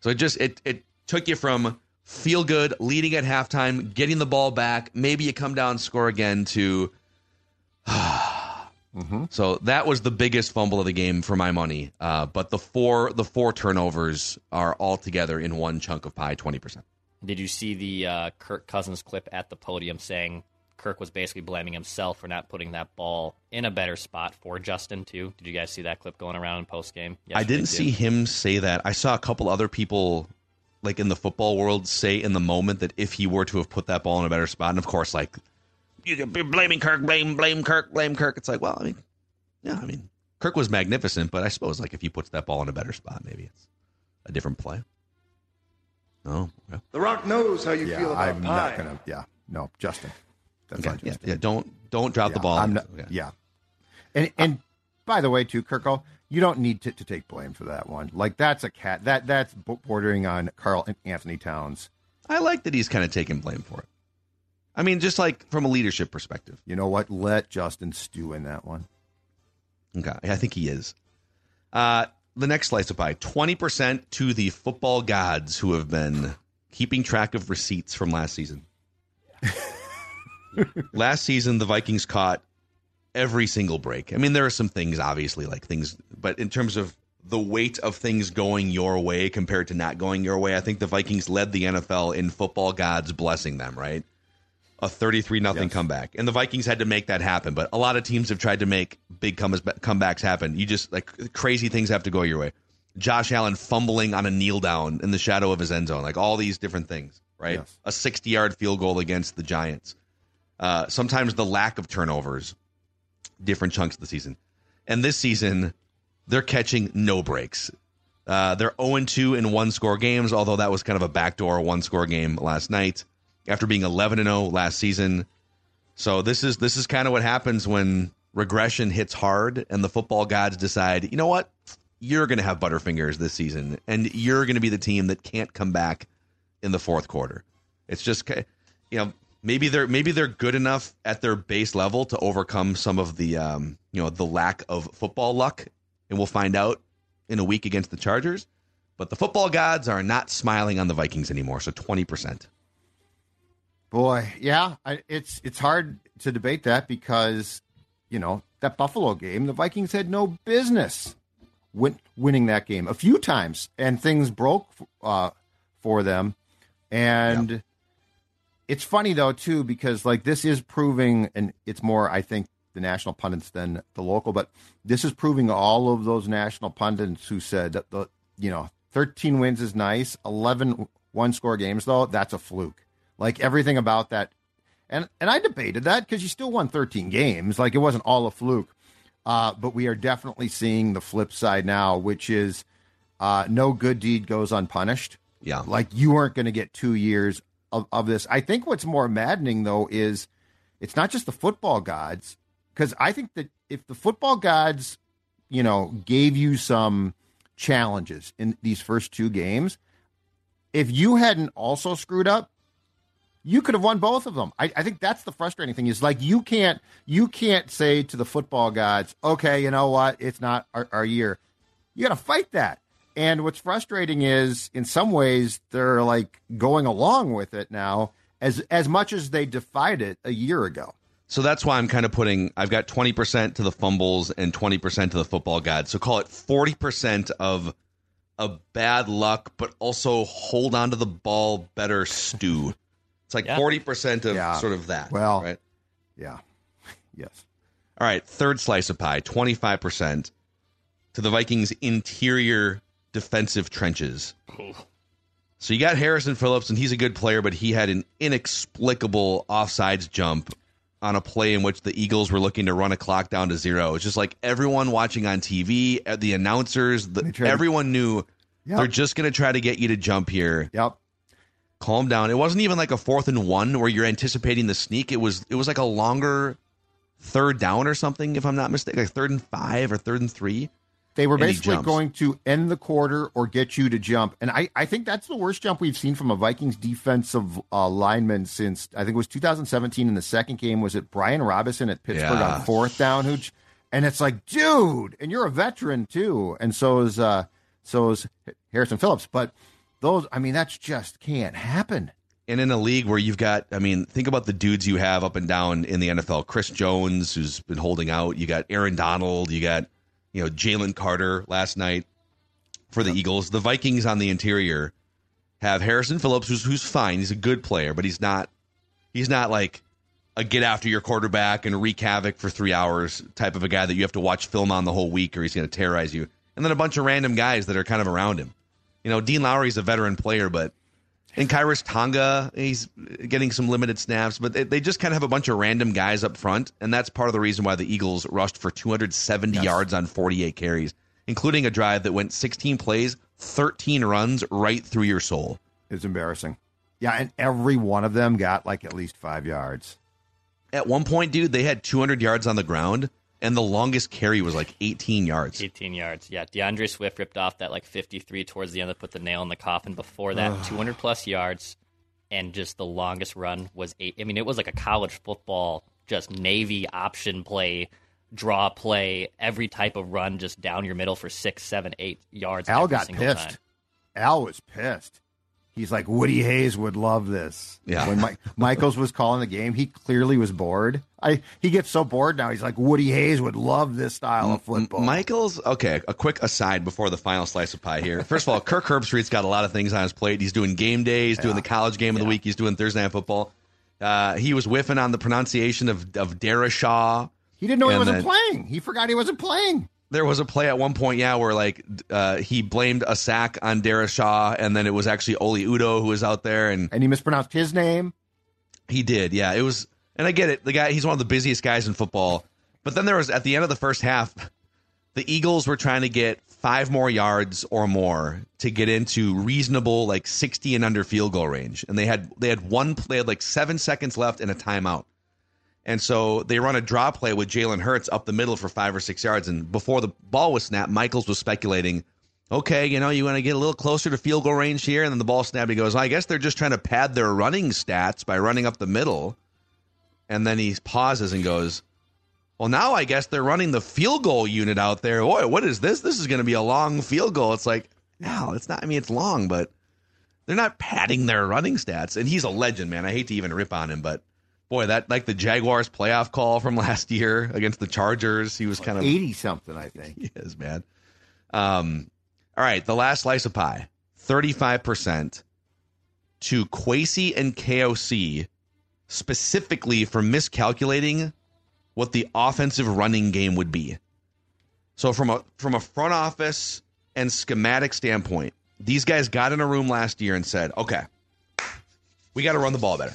So it just it it took you from feel good, leading at halftime, getting the ball back, maybe you come down, score again to. So that was the biggest fumble of the game for my money. Uh, but the four the four turnovers are all together in one chunk of pie, twenty percent. Did you see the uh, Kirk Cousins clip at the podium saying Kirk was basically blaming himself for not putting that ball in a better spot for Justin too? Did you guys see that clip going around in post game? I didn't see him say that. I saw a couple other people like in the football world say in the moment that if he were to have put that ball in a better spot, and of course, like you could be blaming Kirk, blame, blame Kirk, blame Kirk. It's like, well, I mean, yeah, I mean, Kirk was magnificent, but I suppose like if he puts that ball in a better spot, maybe it's a different play. Oh, okay. The Rock knows how you yeah, feel about that. I'm pie. not gonna. Yeah, no, Justin. That's Okay, not yeah, Justin. yeah, don't don't drop the ball. I'm not, Okay. Yeah, and and by the way, too, Kirkle, you don't need to, to take blame for that one. Like that's a cat. That that's bordering on Carl Anthony Towns. I like that he's kind of taking blame for it. I mean, just like from a leadership perspective. You know what? Let Justin stew in that one. Okay, I think he is. Uh, the next slice of pie, twenty percent to the football gods who have been keeping track of receipts from last season. last season, the Vikings caught every single break. I mean, there are some things, obviously, like things, but in terms of the weight of things going your way compared to not going your way, I think the Vikings led the NFL in football gods blessing them, right? A 33 nothing comeback. And the Vikings had to make that happen, but a lot of teams have tried to make big comebacks happen. You just like crazy things have to go your way. Josh Allen fumbling on a kneel down in the shadow of his end zone, like all these different things, right? Yes. A 60 yard field goal against the Giants. Uh, sometimes the lack of turnovers, different chunks of the season. And this season, they're catching no breaks. Uh, they're 0 2 in one score games, although that was kind of a backdoor one score game last night after being 11 and 0 last season. So this is this is kind of what happens when regression hits hard and the football gods decide, you know what? You're going to have butterfingers this season and you're going to be the team that can't come back in the fourth quarter. It's just you know, maybe they're maybe they're good enough at their base level to overcome some of the um, you know, the lack of football luck and we'll find out in a week against the Chargers. But the football gods are not smiling on the Vikings anymore, so 20%. Boy, yeah, I, it's it's hard to debate that because you know that Buffalo game, the Vikings had no business win, winning that game a few times, and things broke uh, for them. And it's funny though too because like this is proving, and it's more I think the national pundits than the local, but this is proving all of those national pundits who said that the you know 13 wins is nice, 11 one score games though that's a fluke. Like everything about that, and and I debated that because you still won 13 games. Like it wasn't all a fluke. Uh, but we are definitely seeing the flip side now, which is uh, no good deed goes unpunished. Yeah. Like you weren't going to get two years of, of this. I think what's more maddening, though, is it's not just the football gods, because I think that if the football gods, you know, gave you some challenges in these first two games, if you hadn't also screwed up, you could have won both of them. I, I, think that's the frustrating thing is like you can't you can't say to the football gods, okay, you know what, it's not our, our year. You got to fight that. And what's frustrating is, in some ways, they're like going along with it now as as much as they defied it a year ago. So that's why I'm kind of putting. I've got 20% to the fumbles and 20% to the football gods. So call it 40% of a bad luck, but also hold on to the ball better stew. It's like Yeah. forty percent of Yeah. sort of that. Well, right? Yeah. Yes. All right, third slice of pie, twenty five percent to the Vikings' interior defensive trenches. So you got Harrison Phillips, and he's a good player, but he had an inexplicable offsides jump on a play in which the Eagles were looking to run a clock down to zero. It's just like everyone watching on TV, uh, the announcers, the, everyone knew Yep. they're just going to try to get you to jump here. Yep. Calm down. It wasn't even like a fourth and one where you're anticipating the sneak. It was it was like a longer third down or something, if I'm not mistaken, like third and five or third and three. They were basically going to end the quarter or get you to jump. And I, I think that's the worst jump we've seen from a Vikings defensive uh, lineman since I think it was 2017. in the second game was it Brian Robison at Pittsburgh Yeah. on fourth down. Who, and it's like, dude, and you're a veteran too. And so is uh, so is Harrison Phillips. But those, I mean, that's just can't happen. And in a league where you've got, I mean, think about the dudes you have up and down in the NFL. Chris Jones, who's been holding out. You got Aaron Donald. You got, you know, Jalen Carter last night for the Eagles. The Vikings on the interior have Harrison Phillips, who's who's fine. He's a good player, but he's not he's not like a get after your quarterback and wreak havoc for three hours type of a guy that you have to watch film on the whole week or he's going to terrorize you. And then a bunch of random guys that are kind of around him. You know, Dean Lowry's a veteran player, but and Khyiris Tonga, he's getting some limited snaps, but they, they just kind of have a bunch of random guys up front, and that's part of the reason why the Eagles rushed for 270 yards on 48 carries, including a drive that went 16 plays, 13 runs right through your soul. It's embarrassing. Yeah, and every one of them got like at least five yards. At one point, dude, they had 200 yards on the ground, and the longest carry was like 18 yards. 18 yards. Yeah, D'Andre Swift ripped off that like 53 towards the end that put the nail in the coffin. Before that, 200 plus yards, and just the longest run was eight. I mean, it was like a college football, just Navy option play, draw play, every type of run just down your middle for six, seven, eight yards. Al every got pissed. time. Al was pissed. He's like, Woody Hayes would love this. Yeah. When Mike, Michaels was calling the game, he clearly was bored. I he gets so bored now. He's like, Woody Hayes would love this style of football. Michaels, okay, a quick aside before the final slice of pie here. First of all, Kirk Herbstreit's got a lot of things on his plate. He's doing game days, he's doing the college game of the week, he's doing Thursday Night Football. Uh, he was whiffing on the pronunciation of, of Darrisaw. He didn't know he wasn't then- playing. He forgot he wasn't playing. There was a play at one point, yeah, where like uh, he blamed a sack on Darius Shaw, and then it was actually Oli Udoh who was out there, and and he mispronounced his name. He did, yeah. It was, and I get it. The guy, he's one of the busiest guys in football. But then there was at the end of the first half, the Eagles were trying to get five more yards or more to get into reasonable, like sixty and under field goal range, and they had they had one play, had like seven seconds left and a timeout. And so they run a draw play with Jalen Hurts up the middle for five or six yards. And before the ball was snapped, Michaels was speculating, okay, you know, you want to get a little closer to field goal range here. And then the ball snapped. He goes, I guess they're just trying to pad their running stats by running up the middle. And then he pauses and goes, well, now I guess they're running the field goal unit out there. Boy, what is this? This is going to be a long field goal. It's like, no, it's not. I mean, it's long, but they're not padding their running stats. And he's a legend, man. I hate to even rip on him, but boy, that like the Jaguars playoff call from last year against the Chargers. He was kind of eighty something, I think. He is man. Um, all right, the last slice of pie, thirty five percent to Kwesi and KOC, specifically for miscalculating what the offensive running game would be. So from a from a front office and schematic standpoint, these guys got in a room last year and said, "Okay, we got to run the ball better."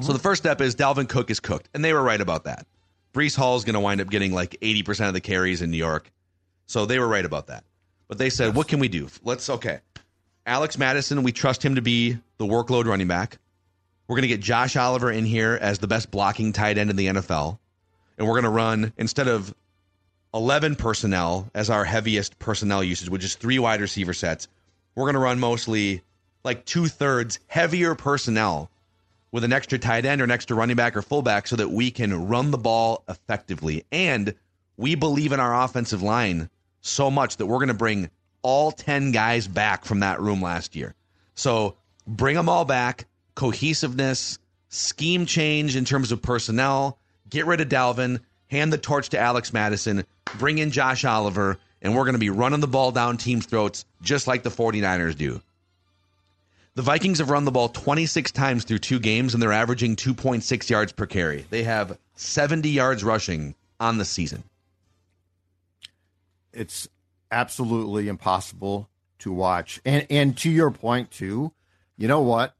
So the first step is Dalvin Cook is cooked, and they were right about that. Breece Hall is going to wind up getting like 80% of the carries in New York. So they were right about that. But they said, what can we do? Let's, okay. Alex Mattison, we trust him to be the workload running back. We're going to get Josh Oliver in here as the best blocking tight end in the NFL. And we're going to run, instead of 11 personnel as our heaviest personnel usage, which is three wide receiver sets, we're going to run mostly like two thirds heavier personnel with an extra tight end or an extra running back or fullback so that we can run the ball effectively. And we believe in our offensive line so much that we're going to bring all 10 guys back from that room last year. So bring them all back, cohesiveness, scheme change in terms of personnel, get rid of Dalvin, hand the torch to Alex Mattison, bring in Josh Oliver, and we're going to be running the ball down teams' throats just like the 49ers do. The Vikings have run the ball 26 times through two games, and they're averaging 2.6 yards per carry. They have 70 yards rushing on the season. It's absolutely impossible to watch. And and to your point too, you know what?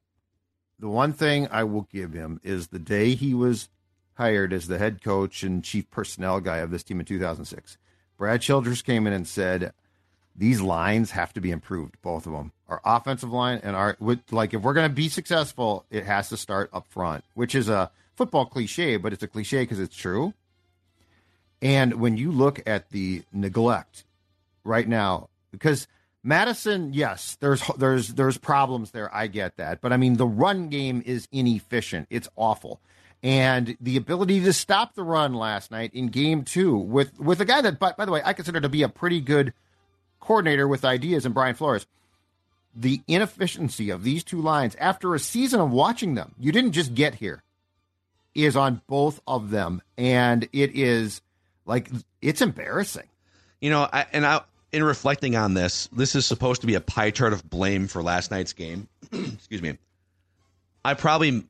The one thing I will give him is the day he was hired as the head coach and chief personnel guy of this team in 2006. Brad Childress came in and said, "These lines have to be improved, both of them. Our offensive line and our like if we're going to be successful, it has to start up front, which is a football cliche, but it's a cliche because it's true. And when you look at the neglect right now, because Mattison, yes, there's there's there's problems there. I get that, but I mean the run game is inefficient. It's awful, and the ability to stop the run last night in game two with with a guy that, by, by the way, I consider to be a pretty good coordinator with ideas in Brian Flores. The inefficiency of these two lines after a season of watching them, you didn't just get here, is on both of them, and it is like it's embarrassing. You know, I, and I, in reflecting on this, this is supposed to be a pie chart of blame for last night's game. Excuse me. I probably,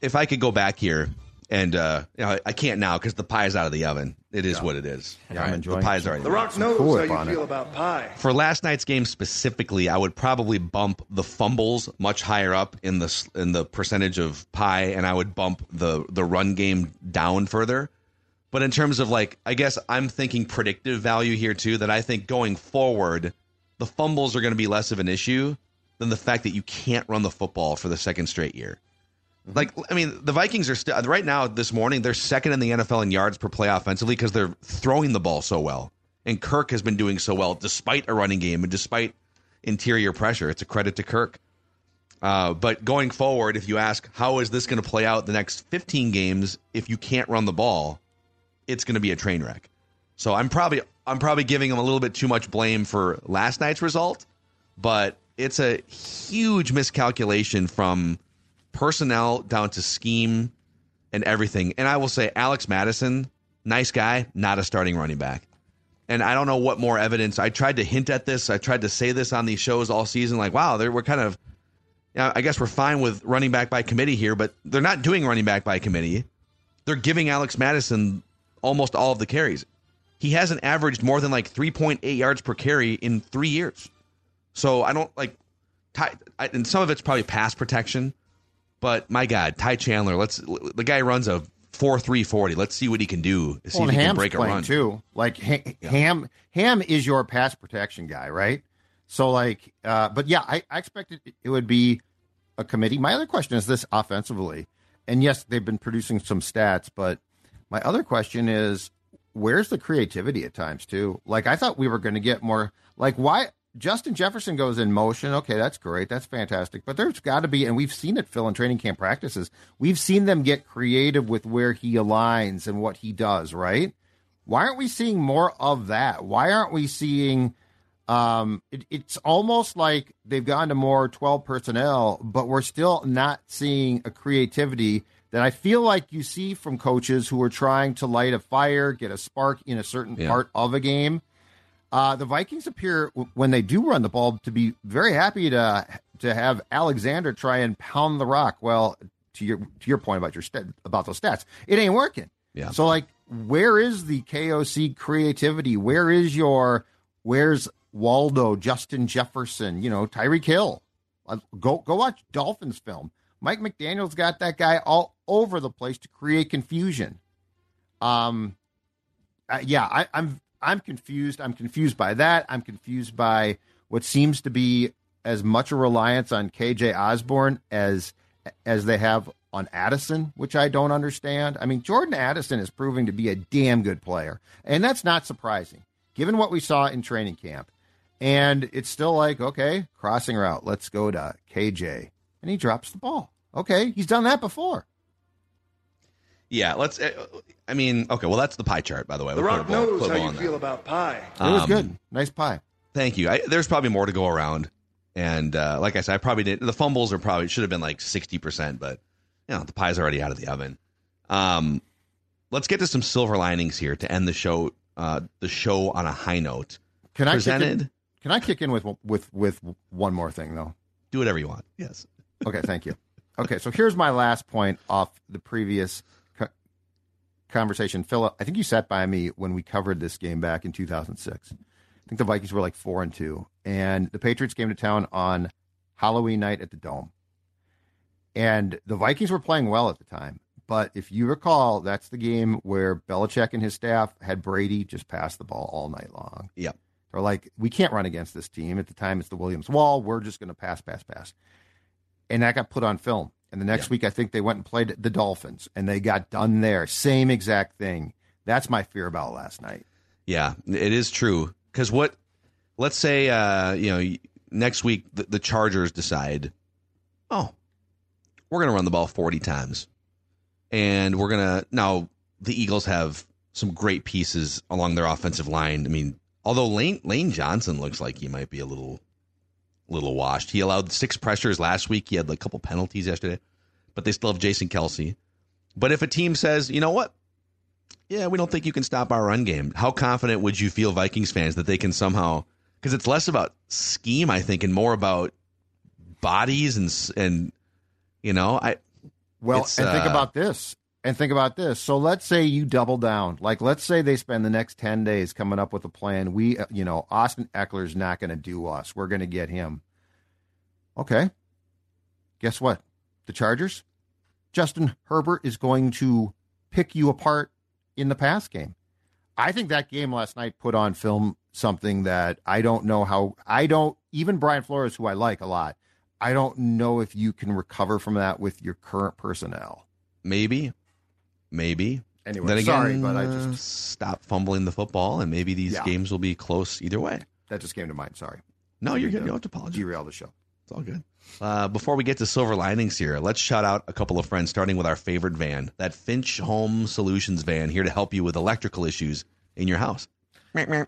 if I could go back here, and uh, you know, I can't now because the pie's out of the oven. It is Yeah. what it is. Yeah, All I'm enjoying the pie's already. The Rock knows Cool how you on it. feel about pie. For last night's game specifically, I would probably bump the fumbles much higher up in the in the percentage of pie, and I would bump the the run game down further. But in terms of like, I guess I'm thinking predictive value here too. That I think going forward, the fumbles are going to be less of an issue than the fact that you can't run the football for the second straight year. Like, I mean, the Vikings are still right now. This morning, they're second in the NFL in yards per play offensively because they're throwing the ball so well, and Kirk has been doing so well despite a running game and despite interior pressure. It's a credit to Kirk. Uh, but going forward, if you ask how is this going to play out the next 15 games, if you can't run the ball, it's going to be a train wreck. So I'm probably I'm probably giving them a little bit too much blame for last night's result, but it's a huge miscalculation from personnel down to scheme and everything. And I will say Alex Mattison, nice guy, not a starting running back. And I don't know what more evidence. I tried to hint at this. I tried to say this on these shows all season like, wow, they're, we're kind of yeah, I guess we're fine with running back by committee here, but they're not doing running back by committee. They're giving Alex Mattison almost all of the carries. he hasn't averaged more than like 3.8 yards per carry in three years. So I don't like, and some of it's probably pass protection, but my God, Ty Chandler, let's the guy runs a four three forty. Let's see what he can do. See Well, if he and can Ham's break a run too. Like ha- Ham, Ham is your pass protection guy, right? So like, uh, but yeah, I, I expected it would be a committee. My other question is this offensively, and yes, they've been producing some stats, but my other question is where's the creativity at times too? Like I thought we were going to get more. Like why Justin Jefferson goes in motion? Okay, that's great, that's fantastic. But there's got to be, and we've seen it, Phil, in training camp practices. We've seen them get creative with where he aligns and what he does. Right? Why aren't we seeing more of that? Why aren't we seeing? Um, it, it's almost like they've gone to more 12 personnel, but we're still not seeing a creativity that I feel like you see from coaches who are trying to light a fire, get a spark in a certain Yeah. part of a game. Uh, the Vikings appear when they do run the ball to be very happy to to have Alexander try and pound the rock. Well, to your to your point about your stat, about those stats, it ain't working. Yeah. So like, where is the KOC creativity? Where is your where's Waldo, Justin Jefferson, you know, Tyreek Hill? Uh, Go go watch Dolphins film. Mike McDaniel's got that guy all over the place to create confusion. Um, uh, yeah, I, I'm I'm confused. I'm confused by that. I'm confused by what seems to be as much a reliance on KJ Osborn as as they have on Addison, which I don't understand. I mean, Jordan Addison is proving to be a damn good player, and that's not surprising given what we saw in training camp. And it's still like, okay, crossing route, let's go to KJ, and he drops the ball. Okay, he's done that before. Yeah, let's. uh, I mean, okay. Well, that's the pie chart, by the way. The We'll Rock put a ball- knows put how you on that. feel about pie. It was Um, good, nice pie. Thank you. I, there's probably more to go around, and uh, like I said, I probably did. The fumbles are probably should have been like sixty percent, but you know the pie's already out of the oven. Um, let's get to some silver linings here to end the show. Uh, the show on a high note. Can I kick presented? in, can I kick in with with with one more thing though? Do whatever you want. Yes. Okay, thank you. Okay, so here's my last point off the previous co- conversation. Phil, I think you sat by me when we covered this game back in 2006. I think the Vikings were like four and two, and the Patriots came to town on Halloween night at the Dome, and the Vikings were playing well at the time. But if you recall, that's the game where Belichick and his staff had Brady just pass the ball all night long. Yep. They're like, we can't run against this team. At the time, it's the Williams Wall. We're just going to pass, pass, pass. And that got put on film. And the next week, I think they went and played the Dolphins, and they got done there. Same exact thing. That's my fear about last night. Yeah, it is true. Because what, let's say, uh, you know, next week the, the Chargers decide, oh, we're going to run the ball 40 times. And we're going to, now the Eagles have some great pieces along their offensive line. I mean, although Lane, Lane Johnson looks like he might be a little, little washed. He allowed six pressures last week. He had like a couple penalties yesterday, but they still have Jason Kelce. But if a team says, you know what, yeah, we don't think you can stop our run game. How confident would you feel, Vikings fans, that they can somehow? Because it's less about scheme, I think, and more about bodies and s- and you know, I. Well, and think uh, about this. And think about this. So let's say you double down. Like, let's say they spend the next 10 days coming up with a plan. We, uh, you know, Austin Ekeler's not going to do us. We're going to get him. Okay. Guess what? The Chargers? Justin Herbert is going to pick you apart in the pass game. I think that game last night put on film something that I don't know how I don't even Brian Flores, who I like a lot, I don't know if you can recover from that with your current personnel. Maybe, maybe. Anyway, then again, sorry, but I uh, just stop fumbling the football, and maybe these Yeah. games will be close either way. that just came to mind. Sorry. No, you're good. You don't have to apologize. Derail the show. It's all good. Uh, before we get to silver linings here, let's shout out a couple of friends, starting with our favorite van, that Finch Home Solutions van, here to help you with electrical issues in your house.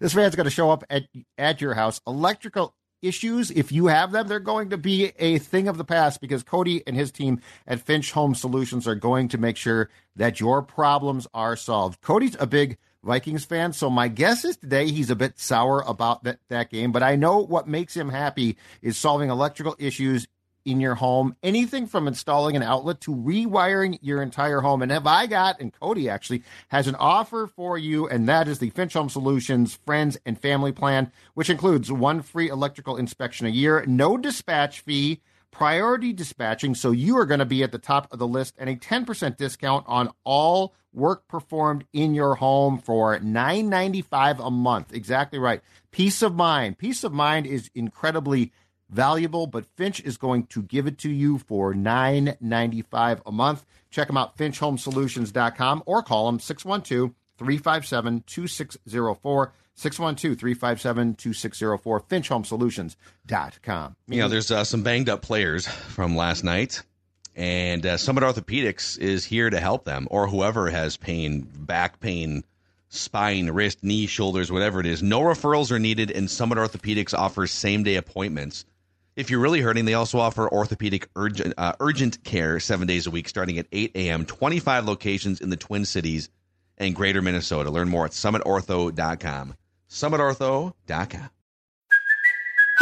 This van's going to show up at at your house. Electrical issues, if you have them, they're going to be a thing of the past because Cody and his team at Finch Home Solutions are going to make sure that your problems are solved. Cody's a big Vikings fan, so my guess is today he's a bit sour about that, that game, but I know what makes him happy is solving electrical issues in your home, anything from installing an outlet to rewiring your entire home. And have I got, and Cody actually has an offer for you, and that is the Finch Home Solutions Friends and Family Plan, which includes one free electrical inspection a year, no dispatch fee priority dispatching, so you are going to be at the top of the list, and a 10% discount on all work performed in your home for $9.95 a month. Exactly right. Peace of mind. Peace of mind is incredibly valuable, but Finch is going to give it to you for $9.95 a month. Check them out, finchhomesolutions.com, or call them 612 357 2604. 612 357 2604, finchhomesolutions.com. You know, there's uh, some banged up players from last night, and uh, Summit Orthopedics is here to help them, or whoever has pain, back pain, spine, wrist, knee, shoulders, whatever it is. No referrals are needed, and Summit Orthopedics offers same day appointments. If you're really hurting, they also offer orthopedic urgent, uh, urgent care seven days a week, starting at 8 a.m., 25 locations in the Twin Cities and greater Minnesota. Learn more at summitortho.com summitortho.com.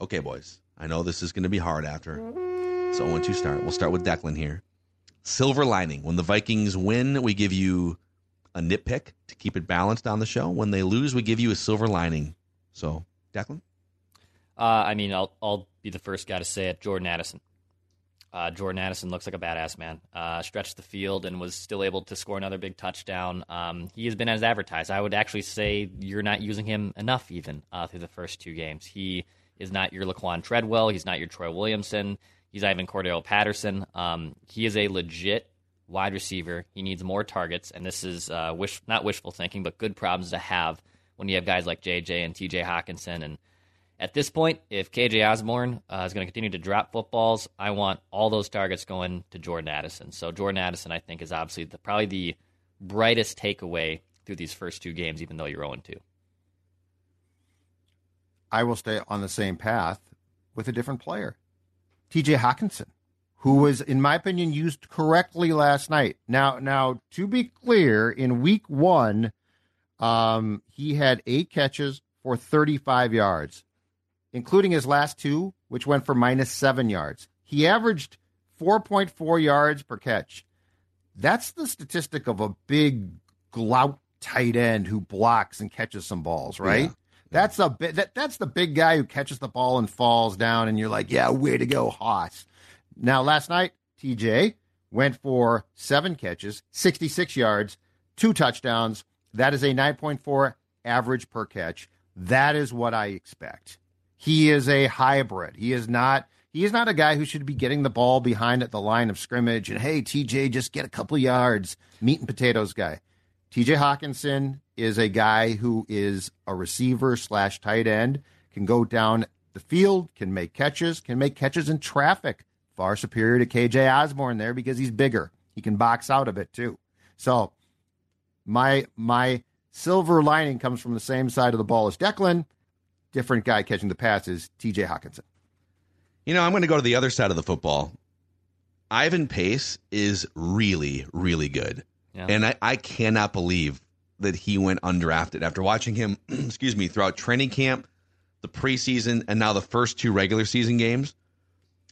Okay, boys. I know this is going to be hard after. So, I want to start. We'll start with Declan here. Silver lining. When the Vikings win, we give you a nitpick to keep it balanced on the show. When they lose, we give you a silver lining. So, Declan? Uh, I mean, I'll, I'll be the first guy to say it. Jordan Addison. Uh, Jordan Addison looks like a badass man. Uh, stretched the field and was still able to score another big touchdown. Um, he has been as advertised. I would actually say you're not using him enough even uh, through the first two games. He is not your Laquon Treadwell. He's not your Troy Williamson. He's not even Cordarrelle Patterson. Um, he is a legit wide receiver. He needs more targets, and this is uh, wish not wishful thinking, but good problems to have when you have guys like JJ and TJ Hockenson. and at this point, if KJ Osborn uh, is going to continue to drop footballs, I want all those targets going to Jordan Addison. So Jordan Addison, I think, is obviously the, probably the brightest takeaway through these first two games, even though you're 0 2. I will stay on the same path with a different player, TJ Hockenson, who was, in my opinion, used correctly last night. Now, now to be clear, in week one, um, he had eight catches for 35 yards including his last two, which went for minus seven yards. He averaged 4.4 yards per catch. That's the statistic of a big glout tight end who blocks and catches some balls, right? Yeah. That's a bit that, that's the big guy who catches the ball and falls down, and you're like, yeah, way to go, Haas. Now, last night, TJ went for seven catches, 66 yards, two touchdowns. That is a 9.4 average per catch. That is what I expect. He is a hybrid. He is not he is not a guy who should be getting the ball behind at the line of scrimmage and hey TJ just get a couple yards, meat and potatoes guy. TJ Hockenson is a guy who is a receiver slash tight end, can go down the field, can make catches, can make catches in traffic. Far superior to KJ Osborn there because he's bigger. He can box out a bit too. So my my silver lining comes from the same side of the ball as Declan different guy catching the passes, TJ Hockenson. You know, I'm going to go to the other side of the football. Ivan Pace is really, really good. Yeah. And I, I cannot believe that he went undrafted after watching him, excuse me, throughout training camp, the preseason, and now the first two regular season games.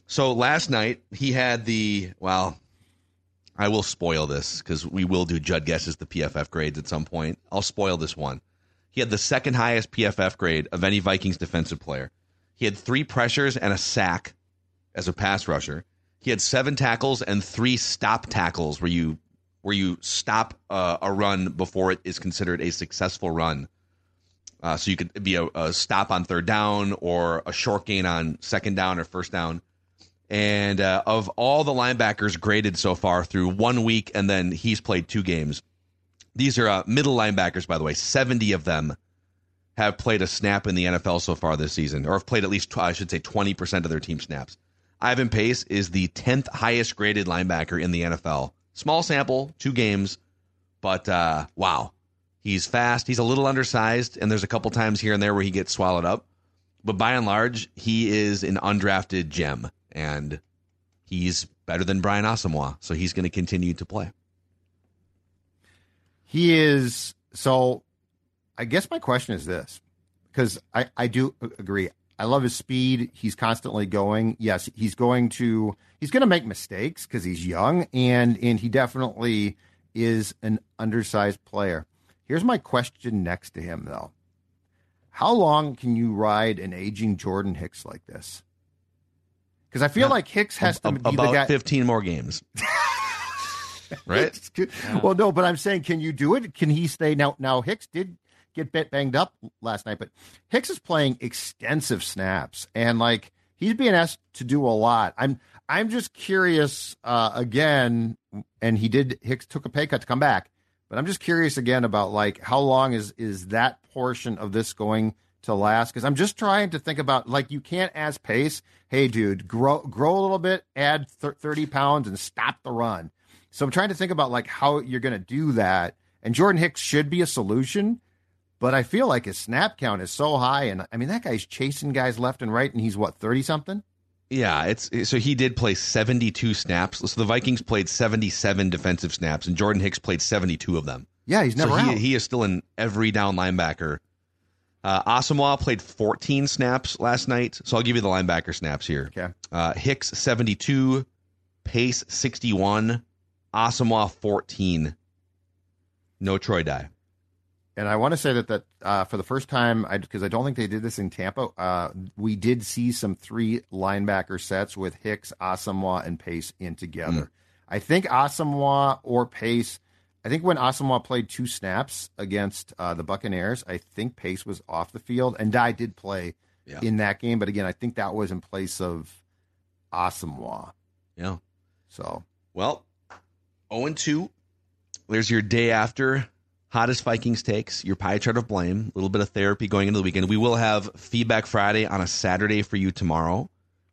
So last night, he had the, well, I will spoil this because we will do Judd guesses the PFF grades at some point. I'll spoil this one. He had the second highest PFF grade of any Vikings defensive player. He had three pressures and a sack as a pass rusher. He had seven tackles and three stop tackles where you where you stop uh, a run before it is considered a successful run. Uh, so you could be a, a, stop on third down or a short gain on second down or first down. And uh, of all the linebackers graded so far through one week, and then he's played two games. These are uh, middle linebackers, by the way. Seventy of them have played a snap in the NFL so far this season, or have played at least I should say twenty percent of their team snaps. Ivan Pace is the tenth highest graded linebacker in the NFL. Small sample, two games, but uh, wow, he's fast. He's a little undersized, and there's a couple times here and there where he gets swallowed up. But by and large, he is an undrafted gem and he's better than Brian Asamoah, so he's going to continue to play. He is so. I guess my question is this, because I I do agree. I love his speed. He's constantly going. Yes, he's going to he's going to make mistakes because he's young and and he definitely is an undersized player. Here's my question next to him though. How long can you ride an aging Jordan Hicks like this? Because I feel yeah. like Hicks has to be about the guy. fifteen more games. right? Well, no, but I'm saying, can you do it? Can he stay now? Now Hicks did get bit banged up last night, but Hicks is playing extensive snaps and like he's being asked to do a lot. I'm I'm just curious uh, again, and he did Hicks took a pay cut to come back, but I'm just curious again about like how long is is that portion of this going to last because I'm just trying to think about like you can't ask Pace, hey dude, grow grow a little bit, add th- 30 pounds and stop the run. So I'm trying to think about like how you're going to do that. And Jordan Hicks should be a solution, but I feel like his snap count is so high, and I mean that guy's chasing guys left and right, and he's what 30 something. Yeah, it's so he did play 72 snaps. So the Vikings played 77 defensive snaps, and Jordan Hicks played 72 of them. Yeah, he's never so he, out. He is still an every down linebacker uh, Asamoah played 14 snaps last night, so I'll give you the linebacker snaps here. Okay. Uh, Hicks 72, Pace 61, Asamoah 14. No Troy Dye. And I want to say that that uh, for the first time, because I, I, don't think they did this in Tampa, uh, we did see some three linebacker sets with Hicks, Asamoah, and Pace in together. Mm. I think Asamoah or Pace I think when Asamoah played two snaps against uh, the Buccaneers, I think Pace was off the field, and Dye did play yeah. in that game. But again, I think that was in place of Asamoah. Yeah. So well, zero oh and two. There's your day after hottest Vikings takes, your pie chart of blame, a little bit of therapy going into the weekend. We will have feedback Friday on a Saturday for you tomorrow.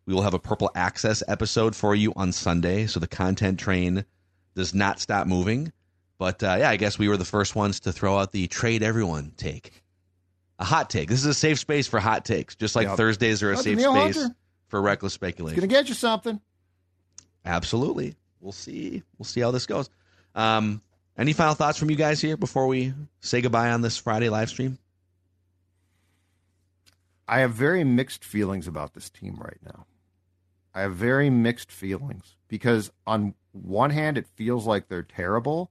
We will have a Purple Access episode for you on Sunday, so the content train does not stop moving. But uh, yeah, I guess we were the first ones to throw out the trade everyone take. A hot take. This is a safe space for hot takes, just like yep. Thursdays are a safe space Hunter. for reckless speculation. It's gonna get you something. Absolutely. We'll see. We'll see how this goes. Um, any final thoughts from you guys here before we say goodbye on this Friday live stream? I have very mixed feelings about this team right now. I have very mixed feelings because on one hand, it feels like they're terrible,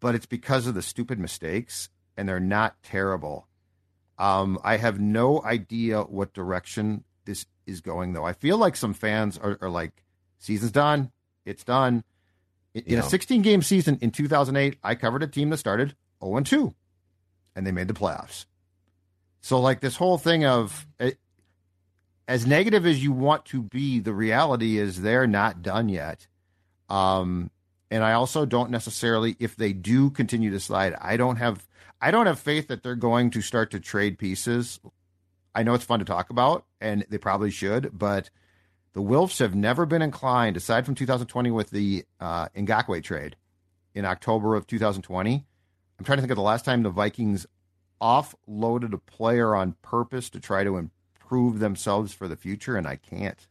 but it's because of the stupid mistakes, and they're not terrible. Um, I have no idea what direction this is going, though. I feel like some fans are, are like, season's done, it's done. In, a 16 game season in 2008, I covered a team that started 0 2, and they made the playoffs. So, like, this whole thing of eh, as negative as you want to be, the reality is they're not done yet. Um, and I also don't necessarily, if they do continue to slide, I don't have I don't have faith that they're going to start to trade pieces. I know it's fun to talk about, and they probably should, but the Wilfs have never been inclined, aside from 2020 with the uh, Ngakoue trade in October of 2020. I'm trying to think of the last time the Vikings offloaded a player on purpose to try to improve themselves for the future, and I can't.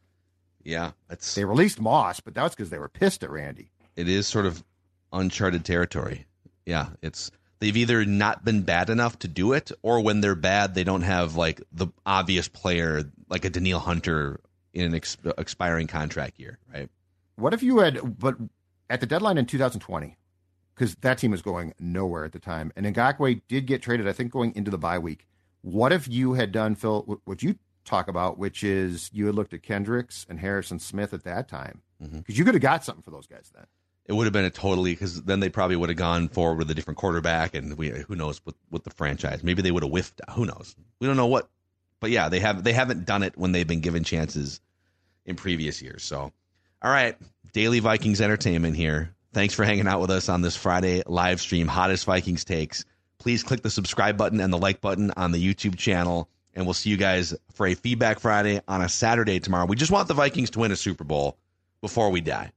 Yeah, that's they released Moss, but that was because they were pissed at Randy it is sort of uncharted territory. Yeah, it's they've either not been bad enough to do it, or when they're bad, they don't have like the obvious player like a Danielle Hunter in an ex- expiring contract year, right? What if you had, but at the deadline in 2020, because that team was going nowhere at the time, and Ngakoue did get traded, I think, going into the bye week. What if you had done, Phil, what you talk about, which is you had looked at Kendricks and Harrison Smith at that time Mm-hmm. because you could have got something for those guys then. It would have been a totally because then they probably would have gone forward with a different quarterback, and we who knows with with the franchise. Maybe they would have whiffed. Who knows? We don't know what. But yeah, they have they haven't done it when they've been given chances in previous years. So, all right, daily Vikings entertainment here. Thanks for hanging out with us on this Friday live stream, hottest Vikings takes. Please click the subscribe button and the like button on the YouTube channel, and we'll see you guys for a feedback Friday on a Saturday tomorrow. We just want the Vikings to win a Super Bowl before we die.